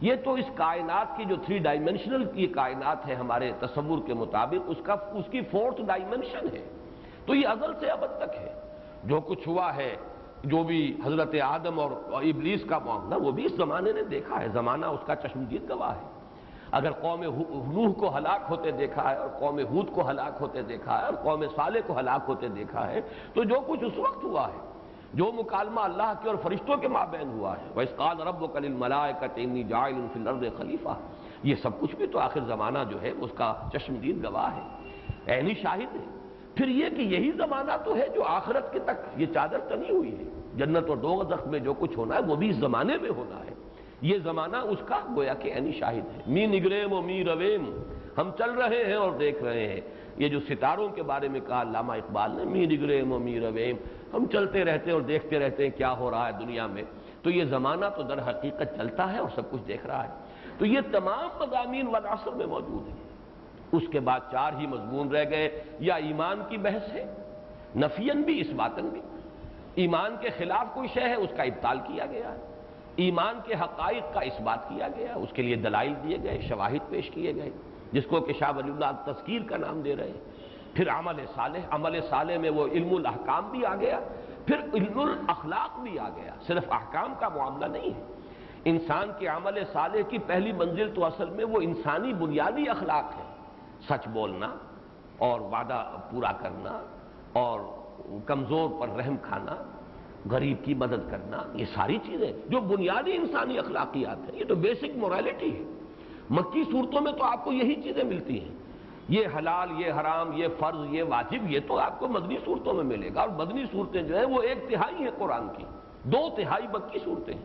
یہ تو اس کائنات کی جو تھری ڈائمنشنل کی کائنات ہے ہمارے تصور کے مطابق، اس کا اس کی فورتھ ڈائمنشن ہے۔ تو یہ ازل سے ابد تک ہے۔ جو کچھ ہوا ہے، جو بھی حضرت آدم اور ابلیس کا معاملہ، وہ بھی اس زمانے نے دیکھا ہے۔ زمانہ اس کا چشمدید گواہ ہے۔ اگر قوم نوح کو ہلاک ہوتے دیکھا ہے اور قوم ہود کو ہلاک ہوتے دیکھا ہے اور قوم صالح کو ہلاک ہوتے دیکھا ہے، تو جو کچھ اس وقت ہوا ہے جو مکالمہ اللہ کے اور فرشتوں کے مابین ہوا ہے۔ وَإِسْقَالَ رَبُّكَ لِلْمَلَائِكَةِ إِنِّي جَاعِلٌ فِي الْأَرْضِ خَلِيفَةً۔ یہ سب کچھ بھی تو آخر زمانہ جو ہے اس کا چشمدید گواہ ہے۔ عینی شاہد ہے۔ پھر یہ کہ یہی زمانہ تو ہے جو آخرت کے تک یہ چادر تنی ہوئی ہے۔ جنت اور دو غزق میں جو کچھ ہونا ہے وہ بھی اس زمانے میں ہونا ہے۔ یہ زمانہ اس کا گویا کہ عینی شاہد ہے۔ می نگریم و می رویم۔ ہم چل رہے ہیں اور دیکھ رہے ہیں۔ یہ جو ستاروں کے بارے میں کہا علامہ اقبال نے می نگریم و می رویم ہم چلتے رہتے ہیں اور دیکھتے رہتے ہیں کیا ہو رہا ہے دنیا میں۔ تو یہ زمانہ تو در حقیقت چلتا ہے اور سب کچھ دیکھ رہا ہے۔ تو یہ تمام مضامین والعصر میں موجود ہیں۔ اس کے بعد چار ہی مضمون رہ گئے۔ یا ایمان کی بحث ہے نفین بھی اس باتن بھی ایمان کے خلاف کوئی شے ہے، اس کا ابتال کیا گیا ہے۔ ایمان کے حقائق کا اس بات کیا گیا اس کے لیے دلائل دیے گئے، شواہد پیش کیے گئے۔ جس کو کہ شاہ ولی اللہ تذکیر کا نام دے رہے ہیں۔ پھر عمل صالح عمل صالح میں وہ علم الاحکام بھی آ گیا، پھر علم الاخلاق بھی آ گیا۔ صرف احکام کا معاملہ نہیں ہے۔ انسان کے عمل صالح کی پہلی منزل تو اصل میں وہ انسانی بنیادی اخلاق ہے۔ سچ بولنا اور وعدہ پورا کرنا اور کمزور پر رحم کھانا، غریب کی مدد کرنا، یہ ساری چیزیں جو بنیادی انسانی اخلاقیات ہیں، یہ تو بیسک مورالٹی ہے۔ مکی صورتوں میں تو آپ کو یہی چیزیں ملتی ہیں۔ یہ حلال، یہ حرام، یہ فرض، یہ واجب، یہ تو آپ کو مدنی صورتوں میں ملے گا۔ اور مدنی صورتیں جو ہیں وہ ایک تہائی ہیں قرآن کی۔ دو تہائی مکی صورتیں ہیں۔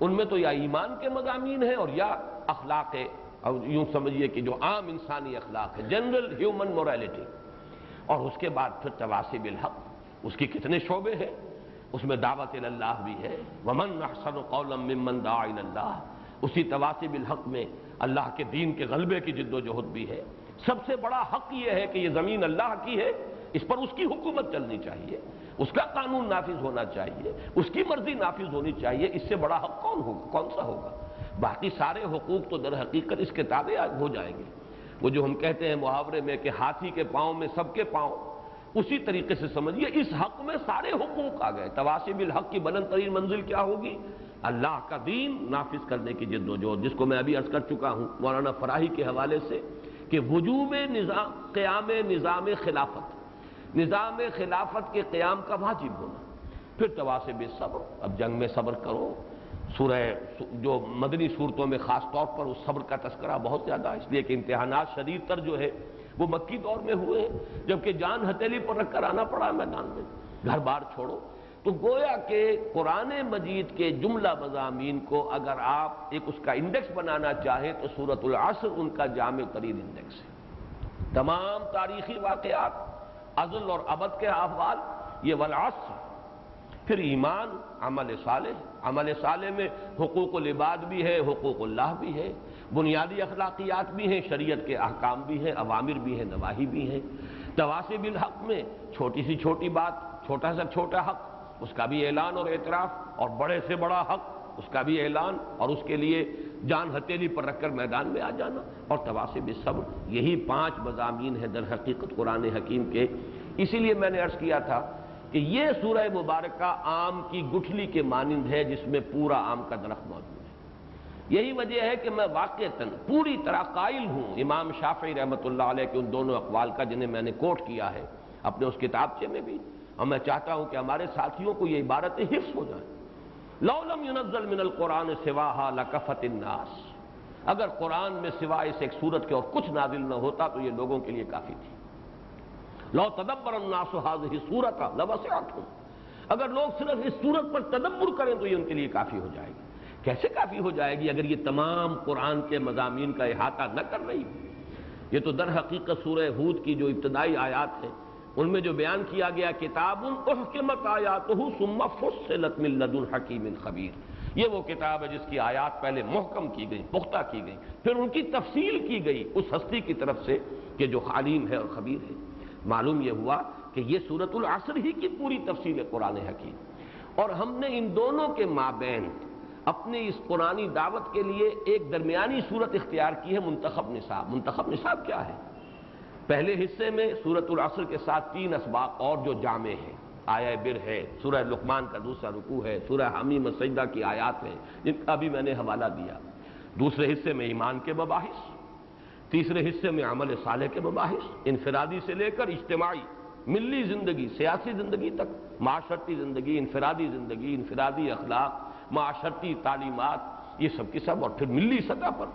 ان میں تو یا ایمان کے مضامین ہیں اور یا اخلاق ہے اور یوں سمجھیے کہ جو عام انسانی اخلاق ہے جنرل ہیومن مورالٹی اور اس کے بعد پھر تواسب الحق۔ اس کی کتنے شعبے ہیں؟ اس میں دعوت اللہ بھی ہے۔ ومن احسن قولا ممن دعا اللہ اسی تواسب الحق میں اللہ کے دین کے غلبے کی جد و جہد بھی ہے۔ سب سے بڑا حق یہ ہے کہ یہ زمین اللہ کی ہے، اس پر اس کی حکومت چلنی چاہیے، اس کا قانون نافذ ہونا چاہیے، اس کی مرضی نافذ ہونی چاہیے، اس سے بڑا حق کون ہوگا؟ کون سا ہوگا؟ باقی سارے حقوق تو در حقیقت اس کتابیں ہو جائیں گے۔ وہ جو ہم کہتے ہیں محاورے میں کہ ہاتھی کے پاؤں میں سب کے پاؤں، اسی طریقے سے سمجھیے، اس حق میں سارے حقوق آ گئے۔ تواسب الحق کی بلند ترین منزل کیا ہوگی؟ اللہ کا دین نافذ کرنے کی جد و جہد، جس کو میں ابھی عرض کر چکا ہوں، مولانا فراہی کے حوالے سے کہ وجوب نظام، قیام نظام خلافت نظام خلافت کے قیام کا واجب ہونا۔ پھر تواسب صبر، اب جنگ میں صبر کرو۔ سورہ جو مدنی صورتوں میں خاص طور پر اس صبر کا تذکرہ بہت زیادہ، اس لیے کہ امتحانات شدید تر جو ہے، وہ مکی دور میں ہوئے ہیں۔ جبکہ جان ہتھیلی پر رکھ کر آنا پڑا میدان میں۔ گھر بار چھوڑو۔ تو گویا کہ قرآن مجید کے جملہ مضامین کو اگر آپ ایک اس کا انڈیکس بنانا چاہیں تو صورت العصر ان کا جامع ترین انڈیکس ہے۔ تمام تاریخی واقعات، ازل اور ابد کے احوال، یہ والعصر۔ پھر ایمان، عمل صالح۔ عمل صالح میں حقوق العباد بھی ہے، حقوق اللہ بھی ہے۔ بنیادی اخلاقیات بھی ہیں، شریعت کے احکام بھی ہیں عوامر بھی ہیں نواحی بھی ہیں۔ تواسب الحق میں، چھوٹی سی چھوٹی بات، چھوٹا سا چھوٹا حق۔ اس کا بھی اعلان اور اعتراف اور بڑے سے بڑا حق، اس کا بھی اعلان اور اس کے لیے جان ہتیلی پر رکھ کر میدان میں آ جانا۔ اور تواسب صبر، یہی پانچ مضامین ہیں در حقیقت قرآن حکیم کے۔ اسی لیے میں نے عرض کیا تھا کہ یہ سورہ مبارکہ آم کی گٹھلی کے مانند ہے، جس میں پورا آم کا درخت موجود ہے۔ یہی وجہ ہے کہ میں واقع پوری طرح قائل ہوں امام شافعی رحمۃ اللہ علیہ کے ان دونوں اقوال کا، جنہیں میں نے کوٹ کیا ہے اپنے اس کتابچے میں بھی۔ اور میں چاہتا ہوں کہ ہمارے ساتھیوں کو یہ عبارتیں حفظ ہو جائیں لولم ينزل من القرآن سواہا لکفت الناس۔ اگر قرآن میں سوائے سے ایک صورت کے اور کچھ نازل نہ ہوتا تو یہ لوگوں کے لیے کافی تھی۔ لو تدبر الناس هذه صورت لوسعتهم اگر لوگ صرف اس صورت پر تدبر کریں تو یہ ان کے لیے کافی ہو جائے گی۔ کیسے کافی ہو جائے گی اگر یہ تمام قرآن کے مضامین کا احاطہ نہ کر رہی یہ تو در حقیقت سورہ ہود کی جو ابتدائی آیات ہیں ان میں جو بیان کیا گیا، کتاب احکمت آیات ثم فصلت من لدن حکیم خبیر۔ یہ وہ کتاب ہے جس کی آیات پہلے محکم کی گئی پختہ کی گئی پھر ان کی تفصیل کی گئی اس ہستی کی طرف سے کہ جو خالیم ہے اور خبیر ہے۔ معلوم یہ ہوا کہ یہ صورت العصر ہی کی پوری تفصیل ہے قرآن حکیم۔ اور ہم نے ان دونوں کے مابین اپنی اس قرآنی دعوت کے لیے ایک درمیانی صورت اختیار کی ہے، منتخب نصاب۔ منتخب نصاب کیا ہے؟ پہلے حصے میں صورت العصر کے ساتھ تین اسباق اور جو جامع ہیں۔ آیا بر ہے، سورہ لقمان کا دوسرا رکوع ہے، سورہ حمی مسجدہ کی آیات ہیں جن کا بھی میں نے حوالہ دیا۔ دوسرے حصے میں ایمان کے مباحث، تیسرے حصے میں عمل صالح کے مباحث، انفرادی سے لے کر اجتماعی، ملی زندگی، سیاسی زندگی تک، معاشرتی زندگی، انفرادی زندگی، انفرادی اخلاق، معاشرتی تعلیمات، یہ سب کی سب اور پھر ملی سطح پر۔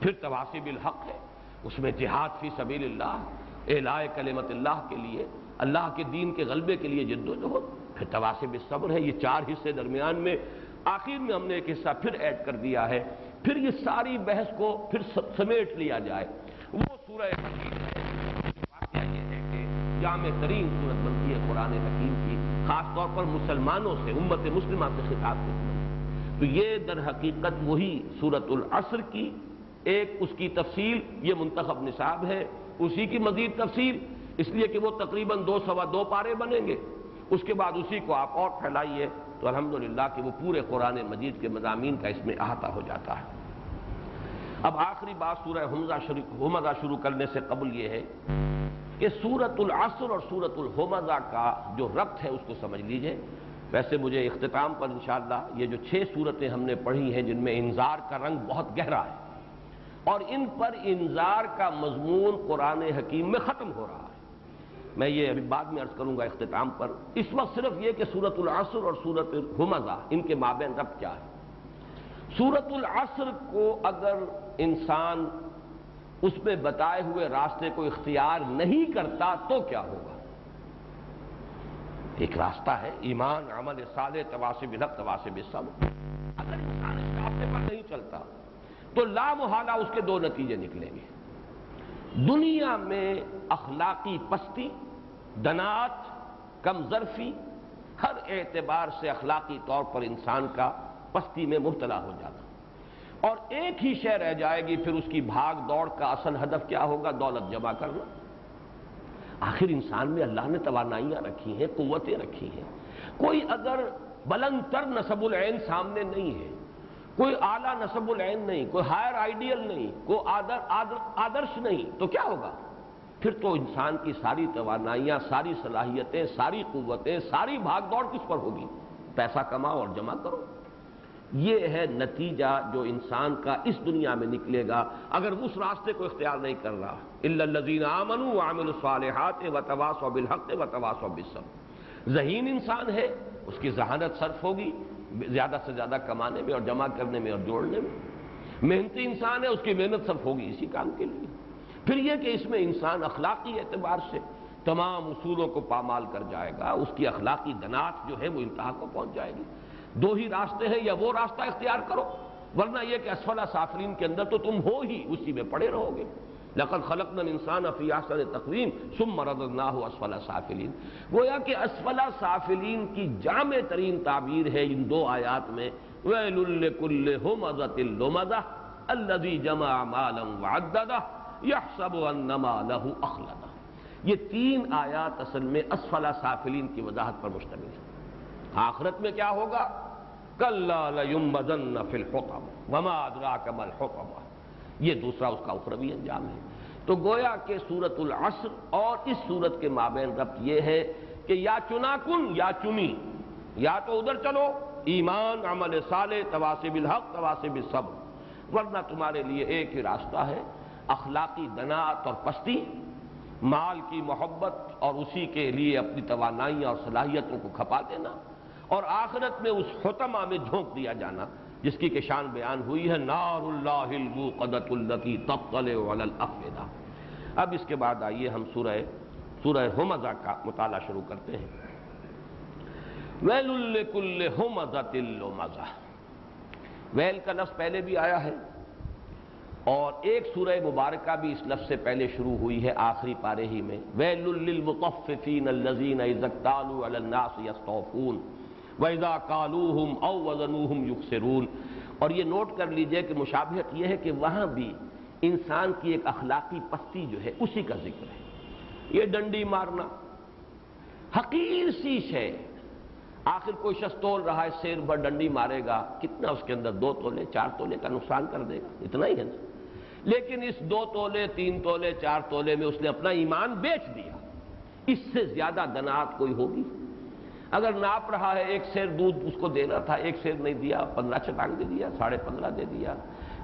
پھر تواسب الحق ہے۔ اس میں جہاد فی سبیل اللہ، اعلاء کلمت اللہ کے لیے، اللہ کے دین کے غلبے کے لیے جد و جہد۔ پھر تواسب صبر ہے، یہ چار حصے درمیان میں، آخر میں ہم نے ایک حصہ پھر ایڈ کر دیا ہے۔ پھر یہ ساری بحث کو پھر سمیٹ لیا جائے۔ وہ سورہ حکیم ہے۔ واقعہ یہ ہے کہ جامع ترین صورت بنتی ہے قرآن حکیم کی، خاص طور پر مسلمانوں سے، امت مسلمہ سے خطاب کے تو یہ در حقیقت وہی صورت العصر کی ایک اس کی تفصیل، یہ منتخب نصاب ہے، اسی کی مزید تفصیل، اس لیے کہ وہ تقریباً دو سوا دو پارے بنیں گے۔ اس کے بعد اسی کو آپ اور پھیلائیے تو الحمدللہ کہ وہ پورے قرآن مجید کے مضامین کا اس میں احاطہ ہو جاتا ہے۔ اب آخری بات سورہ حمزہ شروع کرنے سے قبل یہ ہے کہ سورت العصر اور سورت الحمزہ کا جو ربط ہے اس کو سمجھ لیجیے۔ ویسے مجھے اختتام پر انشاءاللہ یہ جو چھ صورتیں ہم نے پڑھی ہیں جن میں انذار کا رنگ بہت گہرا ہے۔ اور ان پر انذار کا مضمون قرآن حکیم میں ختم ہو رہا ہے۔ میں یہ ابھی بعد میں عرض کروں گا اختتام پر۔ اس وقت صرف یہ کہ سورت العصر اور سورت الحمزہ، ان کے مابین رب کیا ہے؟ سورت العصر کو اگر انسان اس میں بتائے ہوئے راستے کو اختیار نہیں کرتا تو کیا ہوگا؟ ایک راستہ ہے، ایمان، عمل صالح تواسب الحق تواسب سب اگر انسان اس راستے پر نہیں چلتا تو لا محالہ اس کے دو نتیجے نکلیں گے۔ دنیا میں اخلاقی پستی، دنات، کم ظرفی، ہر اعتبار سے اخلاقی طور پر انسان کا پستی میں مبتلا ہو جانا۔ اور ایک ہی شے رہ جائے گی، پھر اس کی بھاگ دوڑ کا اصل ہدف کیا ہوگا؟ دولت جمع کرنا۔ آخر انسان میں اللہ نے توانائیاں رکھی ہیں، قوتیں رکھی ہیں۔ کوئی اگر بلند تر نصب العین سامنے نہیں ہے کوئی اعلیٰ نصب العین نہیں، کوئی ہائر آئیڈیل نہیں، کوئی آدر آدر، آدرش نہیں، تو کیا ہوگا؟ پھر تو انسان کی ساری توانائیاں، ساری صلاحیتیں، ساری قوتیں، ساری بھاگ دوڑ کس پر ہوگی؟ پیسہ کماؤ اور جمع کرو۔ یہ ہے نتیجہ جو انسان کا اس دنیا میں نکلے گا۔ اگر اس راستے کو اختیار نہیں کر رہا الزین آمن عامل الصالحات و تواس و بالحق و تواس و ذہین انسان ہے، اس کی ذہانت صرف ہوگی۔ زیادہ سے زیادہ کمانے میں اور جمع کرنے میں اور جوڑنے میں۔ محنتی انسان ہے، اس کی محنت صرف ہوگی اسی کام کے لیے۔ پھر یہ کہ اس میں انسان اخلاقی اعتبار سے تمام اصولوں کو پامال کر جائے گا، اس کی اخلاقی دنات جو ہے وہ انتہا کو پہنچ جائے گی۔ دو ہی راستے ہیں، یا وہ راستہ اختیار کرو، ورنہ یہ کہ اسفلہ سافلین کے اندر تو تم ہو ہی، اسی میں پڑے رہو گے۔ لقد خلقنا الانسان فی احسن تقویم ثم رددناه اسفل سافلین۔ گویا کہ اسفل سافلین کی جامع ترین تعبیر ہے ان دو آیات میں۔ ویل لکل همزۃ لمزہ الذي جمع مالا وعدده يحسب ان ماله اخلده یہ تین آیات اصل میں اسفل سافلین کی وضاحت پر مشتمل ہے آخرت میں کیا ہوگا؟ کلا لیمزن فی الحطم وما ادراک ما الحطم۔ یہ دوسرا اس کا اخروی انجام ہے۔ تو گویا کہ سورت العصر اور اس سورت کے مابین ربط یہ ہے کہ یا چنا کن یا چنی، یا تو ادھر چلو، ایمان، عمل صالح تواسب الحق تواسب الصبر ورنہ تمہارے لیے ایک ہی راستہ ہے، اخلاقی دنات اور پستی، مال کی محبت اور اسی کے لیے اپنی توانائیاں اور صلاحیتوں کو کھپا دینا اور آخرت میں اس حتمہ میں جھونک دیا جانا۔ جس کی کہ شان بیان ہوئی ہے، نار اللہ الموقدت التی تطلع علی الافئدہ اب اس کے بعد آئیے ہم سورہ سورہ حمزہ کا مطالعہ شروع کرتے ہیں۔ ویل لکل حمزۃ اللمزہ۔ ویل کا لفظ پہلے بھی آیا ہے اور ایک سورہ مبارکہ بھی اس لفظ سے پہلے شروع ہوئی ہے آخری پارے ہی میں۔ ویل للمطففین الذین اذا اکتالوا علی الناس یستوفون۔ وَإِذَا قَالُوهُمْ أَوْ وَزَنُوهُمْ يُخْسِرُونَ اور یہ نوٹ کر لیجیے کہ مشابہت یہ ہے کہ وہاں بھی انسان کی ایک اخلاقی پستی جو ہے اسی کا ذکر ہے۔ یہ ڈنڈی مارنا حقیر سی شے۔ آخر کوئی شخص تول رہا ہے، سیر بھر ڈنڈی مارے گا، کتنا اس کے اندر دو تولے، چار تولے کا نقصان کر دے گا؟ اتنا ہی ہے نا۔ لیکن اس دو تولے، تین تولے، چار تولے میں اس نے اپنا ایمان بیچ دیا۔ اس سے زیادہ دنات کوئی ہوگی؟ اگر ناپ رہا ہے، ایک سیر دودھ اس کو دینا تھا، ایک سیر نہیں دیا، پندرہ چھٹانک دے دیا، ساڑھے پندرہ دے دیا۔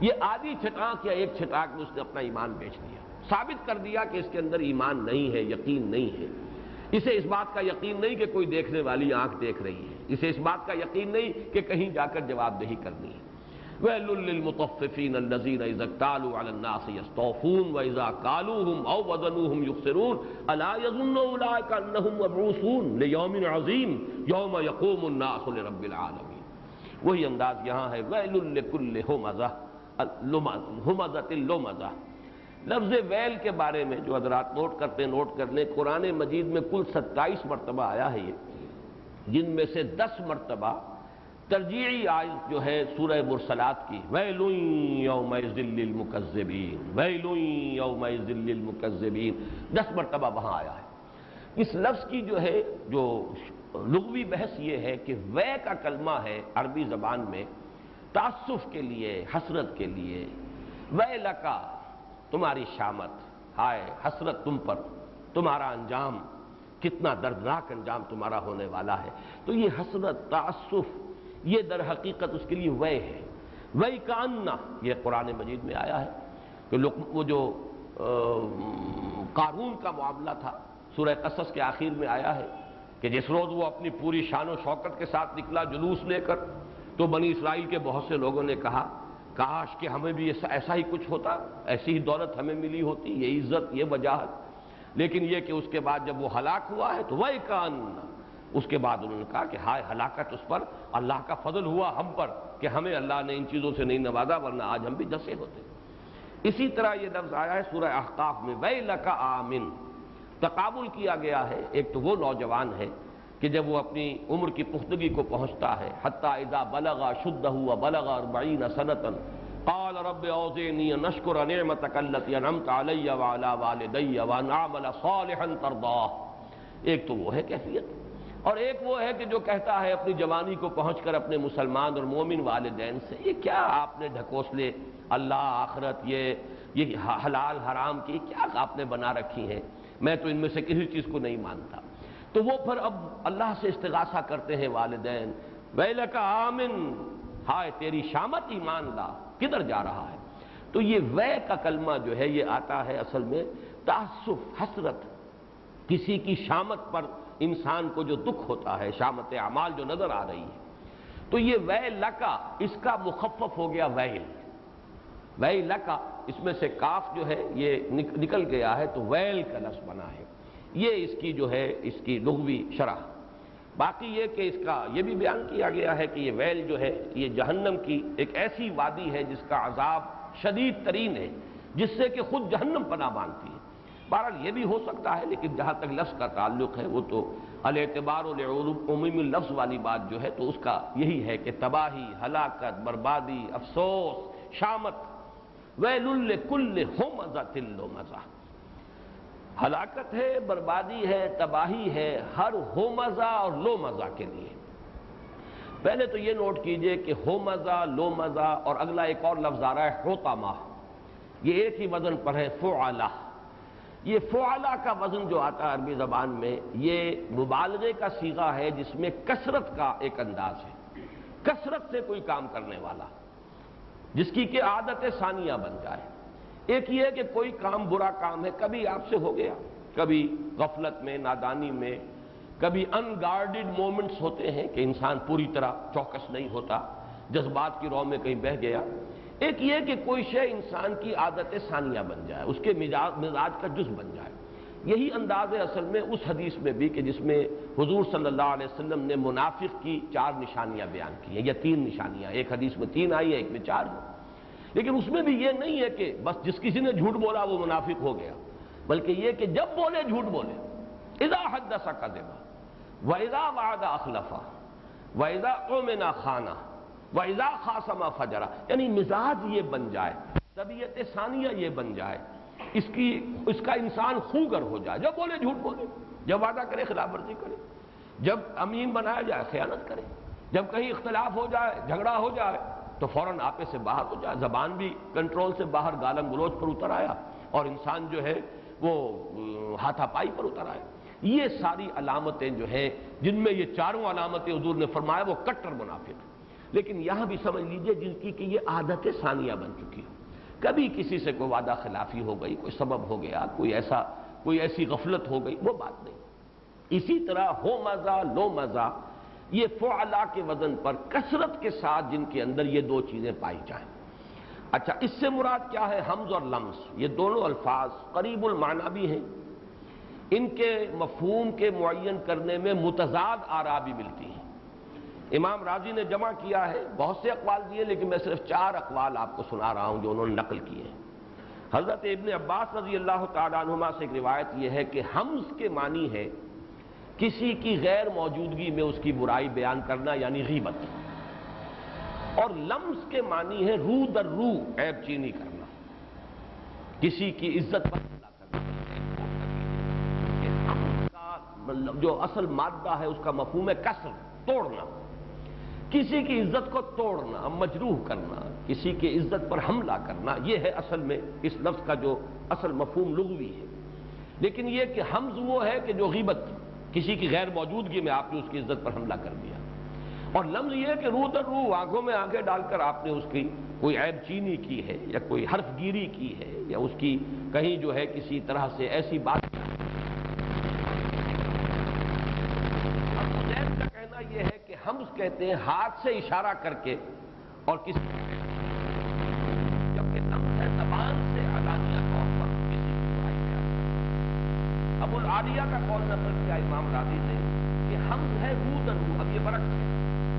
یہ آدھی چھٹانک یا ایک چھٹانک میں اس نے اپنا ایمان بیچ دیا ثابت کر دیا کہ اس کے اندر ایمان نہیں ہے، یقین نہیں ہے۔ اسے اس بات کا یقین نہیں کہ کوئی دیکھنے والی آنکھ دیکھ رہی ہے۔ اسے اس بات کا یقین نہیں کہ کہیں جا کر جواب دہی کرنی ہے۔ وَيْلٌ لِّلْمُطَفِّفِينَ الَّذِينَ إِذَا اكْتَالُوا عَلَى النَّاسِ يَسْتَوْفُونَ وَإِذَا كَالُوهُمْ أَوْ وَزَنُوهُمْ يُخْسِرُونَ أَلَا يَظُنُّ أُولَٰئِكَ أَنَّهُم مَّبْعُوثُونَ لِيَوْمٍ عَظِيمٍ يَوْمَ يَقُومُ النَّاسُ لِرَبِّ الْعَالَمِينَ وہی انداز یہاں ہے وَيْلٌ لِّكُلِّ هُمَزَةٍ هُمَزَةٍ لُمَزَةٍ لفظ ویل کے بارے میں جو حضرات نوٹ کرتے نوٹ کر لیں قرآن مجید میں کل ستائیس مرتبہ آیا ہے یہ۔ جن میں سے دس مرتبہ ترجیحی آیت جو ہے سورہ مرسلات کی وَيْلٌ يَوْمَئِذٍ لِّلْمُكَذِّبِينَ وَيْلٌ يَوْمَئِذٍ لِّلْمُكَذِّبِينَ دس مرتبہ وہاں آیا ہے۔ اس لفظ کی جو ہے، جو لغوی بحث یہ ہے کہ وے کا کلمہ ہے عربی زبان میں تعصف کے لیے، حسرت کے لیے۔ وے لکا، تمہاری شامت۔ ہائے، حسرت تم پر۔ تمہارا انجام، کتنا دردناک انجام تمہارا ہونے والا ہے۔ تو یہ حسرت تعصف یہ در حقیقت اس کے لیے وے ہے۔ وے کا یہ قرآن مجید میں آیا ہے کہ لوگ وہ جو قارون کا معاملہ تھا، سورہ قصص کے آخر میں آیا ہے کہ جس روز وہ اپنی پوری شان و شوکت کے ساتھ نکلا جلوس لے کر، تو بنی اسرائیل کے بہت سے لوگوں نے کہا کاش کہ ہمیں بھی ایسا ہی کچھ ہوتا، ایسی ہی دولت ہمیں ملی ہوتی، یہ عزت، یہ وجاہت۔ لیکن یہ کہ اس کے بعد جب وہ ہلاک ہوا ہے، تو وہ کان اس کے بعد انہوں نے کہا کہ ہائے ہلاکت اس پر، اللہ کا فضل ہوا ہم پر کہ ہمیں اللہ نے ان چیزوں سے نہیں نوازا، ورنہ آج ہم بھی جسے ہوتے۔ اسی طرح یہ لفظ آیا ہے سورہ احقاف میں وے لکا آمن۔ تقابل کیا گیا ہے۔ ایک تو وہ نوجوان ہے کہ جب وہ اپنی عمر کی پختگی کو پہنچتا ہے، حتیٰ اذا بلغا شدہ ہوا بلغا اربعین سنتن قال رب اوزینی نشکر نعمتک اللتی انعمت علی وعلا والدی وان عمل صالحا ترضاہ ایک تو وہ ہے کیفیت۔ اور ایک وہ ہے کہ جو کہتا ہے اپنی جوانی کو پہنچ کر اپنے مسلمان اور مومن والدین سے، یہ کیا آپ نے ڈھکوسلے، اللہ، آخرت، یہ یہ حلال، حرام کی، کیا آپ نے بنا رکھی ہیں؟ میں تو ان میں سے کسی چیز کو نہیں مانتا۔ تو وہ پھر اب اللہ سے استغاثہ کرتے ہیں والدین۔ ویلک آمن، ہائے تیری شامت ایمان لا، کدھر جا رہا ہے؟ تو یہ وے کا کلمہ جو ہے، یہ آتا ہے اصل میں تعصف حسرت، کسی کی شامت پر انسان کو جو دکھ ہوتا ہے، شامت اعمال جو نظر آ رہی ہے، تو یہ وے لکا اس کا مخفف ہو گیا ویل۔ وے لکا اس میں سے کاف جو ہے، یہ نکل گیا ہے، تو ویل کا لفظ بنا ہے۔ یہ اس کی جو ہے، اس کی لغوی شرح۔ باقی یہ کہ اس کا، یہ بھی بیان کیا گیا ہے کہ یہ ویل جو ہے یہ جہنم کی ایک ایسی وادی ہے جس کا عذاب شدید ترین ہے، جس سے کہ خود جہنم پناہ مانتی ہے۔ بہرحال یہ بھی ہو سکتا ہے، لیکن جہاں تک لفظ کا تعلق ہے، وہ تو الاعتبار عموم لفظ والی بات جو ہے، تو اس کا یہی ہے کہ تباہی، ہلاکت، بربادی، افسوس، شامت، ویل کل ہو مزہ تلو مزہ ہلاکت ہے، بربادی ہے، تباہی ہے، ہر ہو مزہ اور لو مزہ کے لیے۔ پہلے تو یہ نوٹ کیجیے کہ ہو مزہ لو مزہ اور اگلا ایک اور لفظ آ رہا ہے ہوتا ماہ یہ ایک ہی وزن پر ہے فعلا یہ فعلا کا وزن جو آتا ہے عربی زبان میں، یہ مبالغے کا سیغہ ہے جس میں کثرت کا ایک انداز ہے۔ کثرت سے کوئی کام کرنے والا، جس کی کہ عادت ثانیہ بن جائے۔ ایک یہ ہے کہ کوئی کام برا کام ہے، کبھی آپ سے ہو گیا۔ کبھی غفلت میں، نادانی میں، کبھی ان گارڈڈ مومنٹس ہوتے ہیں کہ انسان پوری طرح چوکس نہیں ہوتا، جذبات کی رو میں کہیں بہ گیا۔ ایک یہ کہ کوئی شے انسان کی عادت ثانیہ بن جائے، اس کے مزاج مزاج کا جز بن جائے۔ یہی انداز ہے اصل میں اس حدیث میں بھی کہ جس میں حضور صلی اللہ علیہ وسلم نے منافق کی چار نشانیاں بیان کی ہیں۔ یا تین نشانیاں ایک حدیث میں تین آئی ہیں ایک میں چار ہیں۔ لیکن اس میں بھی یہ نہیں ہے کہ بس جس کسی نے جھوٹ بولا وہ منافق ہو گیا، بلکہ یہ کہ جب بولے جھوٹ بولے۔ اذا حدث قدما وَإِذَا وَعَدَ أَخْلَفَ وَإِذَا قُمِنَا خَانَ وَإِذَا خَاسَمَ فَجَرَ یعنی مزاج یہ بن جائے، طبیعت ثانیہ یہ بن جائے، اس کی، اس کا انسان خوگر ہو جائے۔ جب بولے جھوٹ بولے، جب وعدہ کرے خلاف ورزی کرے، جب امین بنایا جائے خیانت کرے، جب کہیں اختلاف ہو جائے، جھگڑا ہو جائے، تو فوراً آپے سے باہر ہو جائے۔ زبان بھی کنٹرول سے باہر گالم گلوچ پر اتر آیا اور انسان جو ہے وہ ہاتھا پائی پر اتر آیا۔ یہ ساری علامتیں جو ہیں، جن میں یہ چاروں علامتیں حضور نے فرمایا، وہ کٹر منافق لیکن یہاں بھی سمجھ لیجیے جن کی کہ یہ عادت ثانیہ بن چکی ہو کبھی کسی سے کوئی وعدہ خلافی ہو گئی، کوئی سبب ہو گیا، کوئی ایسا، کوئی ایسی غفلت ہو گئی، وہ بات نہیں۔ اسی طرح ہو مزہ، لو مزہ، یہ فعلا کے وزن پر کثرت کے ساتھ جن کے اندر یہ دو چیزیں پائی جائیں۔ اچھا اس سے مراد کیا ہے؟ حمز اور لمس۔ یہ دونوں الفاظ قریب المعنی بھی ہیں۔ ان کے مفہوم کے معین کرنے میں متضاد آرا بھی ملتی ہیں۔ امام راضی نے جمع کیا ہے، بہت سے اقوال دیے، لیکن میں صرف چار اقوال آپ کو سنا رہا ہوں جو انہوں نے نقل کیے ہیں۔ حضرت ابن عباس رضی اللہ تعالیٰ عنہما سے ایک روایت یہ ہے کہ حمز کے معنی ہے کسی کی غیر موجودگی میں اس کی برائی بیان کرنا یعنی غیبت۔ اور لمس کے معنی ہے رو در رو، عیب چینی کرنا۔ کسی کی عزت پر حمل کا جو اصل مادہ ہے، اس کا مفہوم ہے کسر، توڑنا۔ کسی کی عزت کو توڑنا، مجروح کرنا، کسی کی عزت پر حملہ کرنا، یہ ہے اصل میں اس لفظ کا جو اصل مفہوم لغوی ہے۔ لیکن یہ کہ حمز وہ ہے کہ جو غیبت، کسی کی غیر موجودگی میں آپ نے اس کی عزت پر حملہ کر دیا۔ اور لفظ یہ کہ روح در روح، آنکھوں میں آنکھیں ڈال کر آپ نے اس کی کوئی عیب چینی کی ہے یا کوئی حرف گیری کی ہے یا اس کی کہیں جو ہے کسی طرح سے ایسی بات کا کہنا یہ ہے کہ ہم کہتے ہیں ہاتھ سے اشارہ کر کے اور کسی جبکہ لفظ ہے زبان سے علانیہ طور پر کسی کی برائی بیان ابو العالیہ کا قول نقل کیا امام راضی نے کہ ہم ہے روح در روح، اب یہ برق ہے۔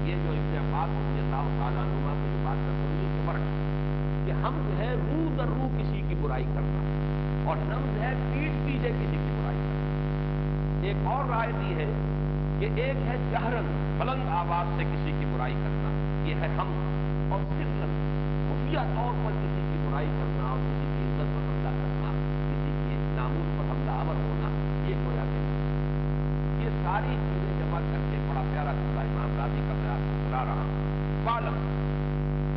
یہ جو ابن عباس رضی اللہ تعالیٰ عنہ پہ جو بات کرتا ہوں یہ فرق ہے کہ ہم ہے روح در روح کسی کی برائی کرنا۔ اور نمز ہے پیٹ پیچھے کسی کی برائی کرنا۔ ایک اور رائے دی ہے کہ ایک ہے جہرن، بلند آواز سے کسی کی برائی کرنا، یہ ہے ہم۔ اور سرن خفیہ طور پر کسی کی برائی کرنا اور کسی کی عزت پر حملہ کرنا، کسی کی ناموز پر حملہ آور ہونا، یہ گویا کہ یہ ساری چیزیں جمع کر کے بڑا پیارا چیزا امام راضی کا میں آپ کو سنا رہا ہوں۔ بالم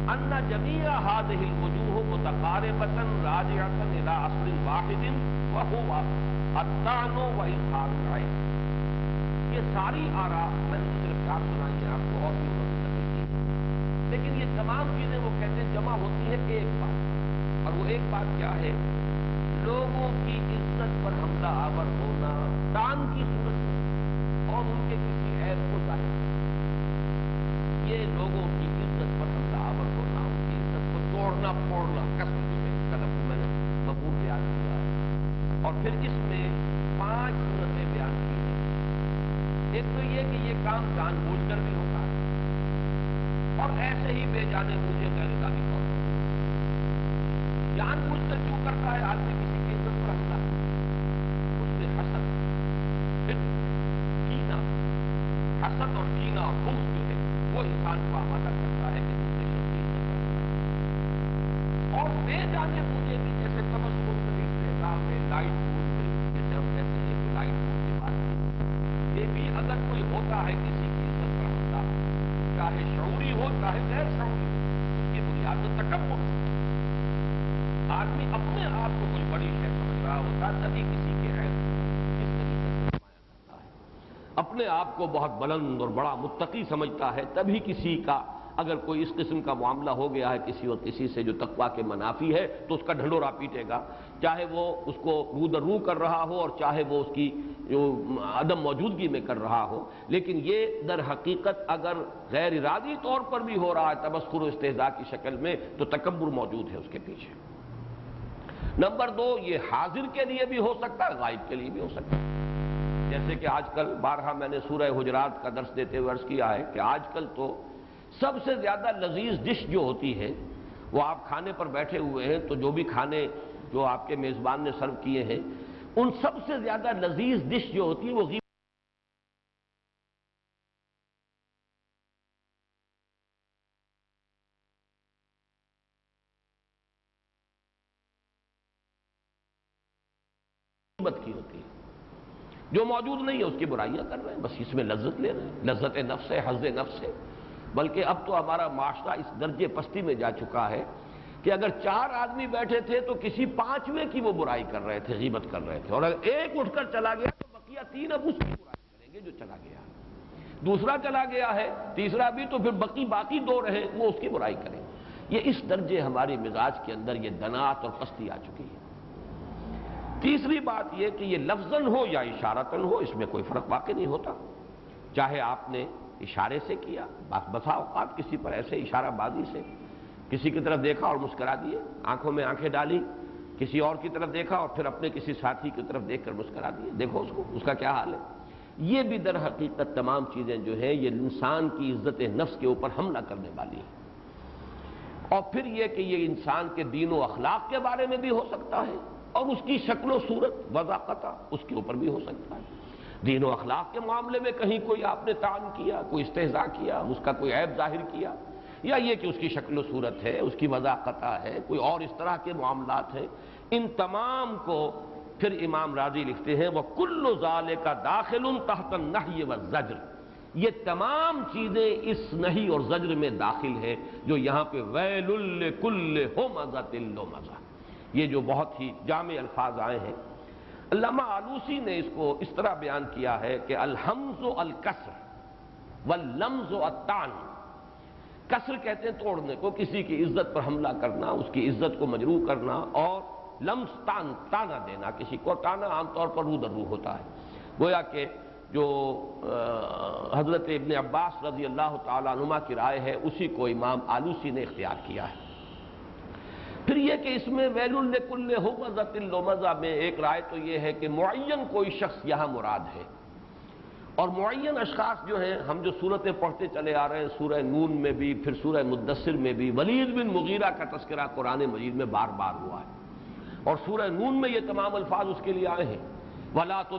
ان جميع هذه الوجوه متقاربة راجعة إلى أصل واحد وهو الطعن وإظهار العين ساری آرا میں نے صرف چار سنائی ہیں آپ کو اور بھی انہوں نے کی لیکن یہ تمام چیزیں وہ کہتے ہیں جمع ہوتی ہیں ایک بات اور وہ ایک بات کیا ہے؟ لوگوں کی عزت پر حملہ آور ہونا دان کی صورت میں اور ان کے کسی عیب کو ظاہر کرنا۔ یہ لوگوں کی عزت پر حملہ آور ہونا، ان کی عزت کو توڑنا، پھوڑنا، قسم جو ہے اس کا لفظ میں نے مقبول بیان کیا ہے۔ اور پھر اس میں پانچ صورتیں بیان کی ہیں ایک تو یہ کہ یہ کام جان بوجھ کر بھی ہوتا ہے۔ اور ایسے ہی بے جانے مجھے غیر ذاتی طور پر جان بوجھ کر کیوں کرتا ہے؟ آدمی کسی کی عزت پر حملہ اس میں حسد کینا حسد اور کینا اور بغض جو ہے، وہ انسان کو آمادہ کرتا ہے کہ دوسرے شخص کی عزت پر اور بے جانے رہا کسی کے عیب کس طریقے سے نمایاں کرتا ہے۔ اپنے آپ کو بہت بلند اور بڑا متقی سمجھتا ہے، تبھی کسی کا اگر کوئی اس قسم کا معاملہ ہو گیا ہے کسی اور کسی سے جو تقوا کے منافی ہے، تو اس کا ڈھنڈورا پیٹے گا۔ چاہے وہ اس کو رو در رو کر رہا ہو اور چاہے وہ اس کی جو عدم موجودگی میں کر رہا ہو۔ لیکن یہ در حقیقت اگر غیر ارادی طور پر بھی ہو رہا ہے، تبصر و استحضاء کی شکل میں، تو تکبر موجود ہے اس کے پیچھے۔ نمبر دو، یہ حاضر کے لیے بھی ہو سکتا ہے، غائب کے لیے بھی ہو سکتا ہے۔ جیسے کہ آج کل بارہا میں نے سورہ حجرات کا درس دیتے ہوئے عرض کیا ہے کہ آج کل تو سب سے زیادہ لذیذ ڈش جو ہوتی ہے، وہ آپ کھانے پر بیٹھے ہوئے ہیں، تو جو بھی کھانے جو آپ کے میزبان نے سرو کیے ہیں، ان سب سے زیادہ لذیذ ڈش جو ہوتی ہے، وہ جو موجود نہیں ہے، اس کی برائیاں کر رہے ہیں، بس اس میں لذت لے رہے ہیں۔ لذت نفس ہے حض نفس ہے۔ بلکہ اب تو ہمارا معاشرہ اس درجے پستی میں جا چکا ہے کہ اگر چار آدمی بیٹھے تھے تو کسی پانچویں کی وہ برائی کر رہے تھے، غیبت کر رہے تھے۔ اور اگر ایک اٹھ کر چلا گیا تو بقیہ تین اب اس کی برائی کریں گے جو چلا گیا۔ دوسرا چلا گیا ہے، تیسرا بھی تو پھر بقی باقی دو رہے، وہ اس کی برائی کریں۔ یہ اس درجے ہمارے مزاج کے اندر یہ دنات اور پستی آ چکی ہے۔ تیسری بات یہ کہ یہ لفظن ہو یا اشارتن ہو، اس میں کوئی فرق واقع نہیں ہوتا۔ چاہے آپ نے اشارے سے کیا بسا اوقات کسی پر ایسے اشارہ بازی سے کسی کی طرف دیکھا اور مسکرا دیے، آنکھوں میں آنکھیں ڈالی، کسی اور کی طرف دیکھا اور پھر اپنے کسی ساتھی کی طرف دیکھ کر مسکرا دیے۔ دیکھو اس کو، اس کا کیا حال ہے؟ یہ بھی در حقیقت تمام چیزیں جو ہے یہ انسان کی عزت نفس کے اوپر حملہ کرنے والی ہیں۔ اور پھر یہ کہ یہ انسان کے دین و اخلاق کے بارے میں بھی ہو سکتا ہے۔ اور اس کی شکل و صورت وضاقتہ اس کے اوپر بھی ہو سکتا ہے۔ دین و اخلاق کے معاملے میں کہیں کوئی آپ نے تعان کیا، کوئی استحضاء کیا، اس کا کوئی عیب ظاہر کیا، یا یہ کہ اس کی شکل و صورت ہے، اس کی وضاقتہ ہے، کوئی اور اس طرح کے معاملات ہیں، ان تمام کو پھر امام راضی لکھتے ہیں وہ کل ظالے کا داخل تحت نہی و زجر یہ تمام چیزیں اس نہیں اور زجر میں داخل ہیں، جو یہاں پہ ویل کل ہو مزہ تل مزہ یہ جو بہت ہی جامع الفاظ آئے ہیں۔ علامہ آلوسی نے اس کو اس طرح بیان کیا ہے کہ الحمز و الکسر واللمز و التان کسر کہتے ہیں توڑنے کو، کسی کی عزت پر حملہ کرنا، اس کی عزت کو مجروح کرنا اور لمز تان، تانا دینا، کسی کو تانا عام طور پر رو در رو ہوتا ہے۔ گویا کہ جو حضرت ابن عباس رضی اللہ تعالیٰ عنما کی رائے ہے، اسی کو امام آلوسی نے اختیار کیا ہے۔ پھر یہ کہ اس میں ویل الکل ہو مزت اللومزہ میں ایک رائے تو یہ ہے کہ معین کوئی شخص یہاں مراد ہے۔ اور معین اشخاص جو ہیں، ہم جو صورتیں پڑھتے چلے آ رہے ہیں، سورہ نون میں بھی، پھر سورہ مدثر میں بھی، ولید بن مغیرہ کا تذکرہ قرآن مجید میں بار بار ہوا ہے۔ اور سورہ نون میں یہ تمام الفاظ اس کے لیے آئے ہیں۔ ولا تو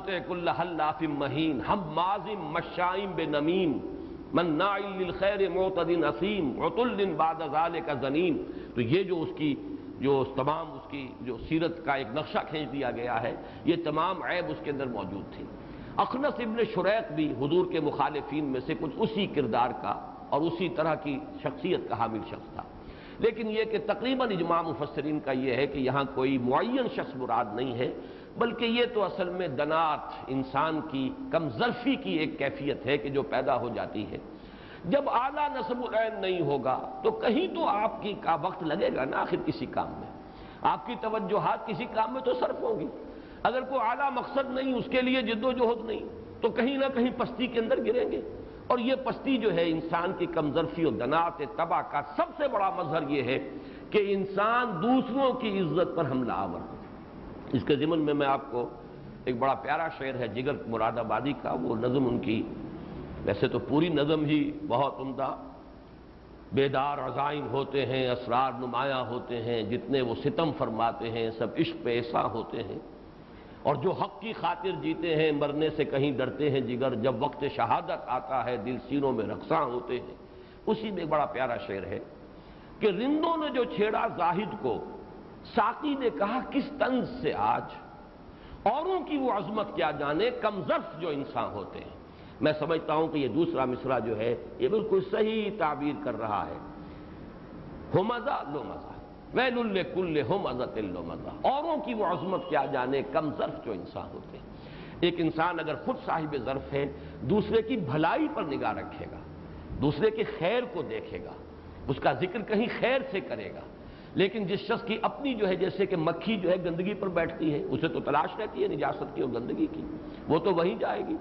مہین ہم مازم مشائم بے نمیم۔ من خیر معتدن اسیم عطل بعد ذالک کا زنیم تو یہ جو اس کی، جو تمام اس کی جو سیرت کا ایک نقشہ کھینچ دیا گیا ہے، یہ تمام عیب اس کے اندر موجود تھی اخنس ابن شریق بھی حضور کے مخالفین میں سے کچھ اسی کردار کا اور اسی طرح کی شخصیت کا حامل شخص تھا۔ لیکن یہ کہ تقریباً اجماع مفسرین کا یہ ہے کہ یہاں کوئی معین شخص مراد نہیں ہے۔ بلکہ یہ تو اصل میں دنات انسان کی کم ظرفی کی ایک کیفیت ہے کہ جو پیدا ہو جاتی ہے۔ جب اعلیٰ نصب العین نہیں ہوگا تو کہیں تو آپ کی کا وقت لگے گا نا آخر کسی کام میں۔ آپ کی توجہات کسی کام میں تو صرف ہوں گی۔ اگر کوئی اعلیٰ مقصد نہیں، اس کے لیے جد و جہد نہیں، تو کہیں نہ کہیں پستی کے اندر گریں گے۔ اور یہ پستی جو ہے انسان کی کمزرفی و دنات تباہ کا سب سے بڑا مظہر یہ ہے کہ انسان دوسروں کی عزت پر حملہ آور ہو۔ اس کے ضمن میں میں آپ کو ایک بڑا پیارا شعر ہے، جگر مراد آبادی کا، وہ نظم ان کی، ویسے تو پوری نظم ہی بہت عمدہ، بیدار عزائم ہوتے ہیں، اسرار نمایاں ہوتے ہیں، جتنے وہ ستم فرماتے ہیں، سب عشق پہ ایسا ہوتے ہیں۔ اور جو حق کی خاطر جیتے ہیں، مرنے سے کہیں ڈرتے ہیں جگر، جب وقت شہادت آتا ہے، دل سینوں میں رقصاں ہوتے ہیں۔ اسی میں بڑا پیارا شعر ہے کہ رندوں نے جو چھیڑا زاہد کو ساقی نے کہا، کس طنز سے آج؟ اوروں کی وہ عظمت کیا جانے، کم ظرف جو انسان ہوتے ہیں۔ میں سمجھتا ہوں کہ یہ دوسرا مصرع جو ہے، یہ بالکل صحیح تعبیر کر رہا ہے۔ ہو مزہ لو مزہ۔ ویل الکل ہو مزہ لو مزہ۔ اوروں کی وہ عظمت کیا جانے، کم ظرف جو انسان ہوتے ہیں۔ ایک انسان اگر خود صاحب ظرف ہے دوسرے کی بھلائی پر نگاہ رکھے گا، دوسرے کے خیر کو دیکھے گا، اس کا ذکر کہیں خیر سے کرے گا۔ لیکن جس شخص کی اپنی جو ہے جیسے کہ مکھی جو ہے گندگی پر بیٹھتی ہے، اسے تو تلاش رہتی ہے نجاست کی اور گندگی کی۔ وہ تو وہیں جائے گی۔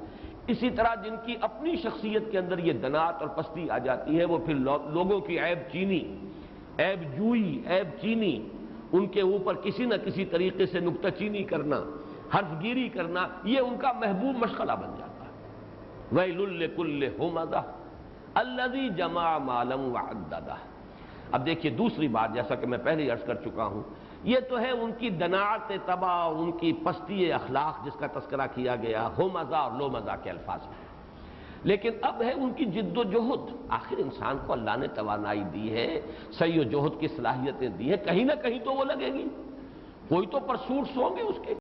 اسی طرح جن کی اپنی شخصیت کے اندر یہ دنات اور پستی آ جاتی ہے، وہ پھر لوگوں کی عیب چینی، عیب جوئی، عیب چینی۔ ان کے اوپر کسی نہ کسی طریقے سے نکتہ چینی کرنا، حرف گیری کرنا، یہ ان کا محبوب مشغلہ بن جاتا ہے۔ وَيْلُ لِكُلِّ هُمَدَةِ الَّذِي جَمَعَ مَالًا وَعَدَّدَهِ اب دیکھیے دوسری بات، جیسا کہ میں پہلے عرض کر چکا ہوں، یہ تو ہے ان کی دنات تباہ، ان کی پستی اخلاق جس کا تذکرہ کیا گیا، ہو مزہ اور لو مزہ کے الفاظ میں۔ لیکن اب ہے ان کی جد و جہد۔ آخر انسان کو اللہ نے توانائی دی ہے سی و جہد کی صلاحیتیں دی ہیں، کہیں نہ کہیں تو وہ لگے گی۔ کوئی تو پرسوٹس ہوں گے اس کے۔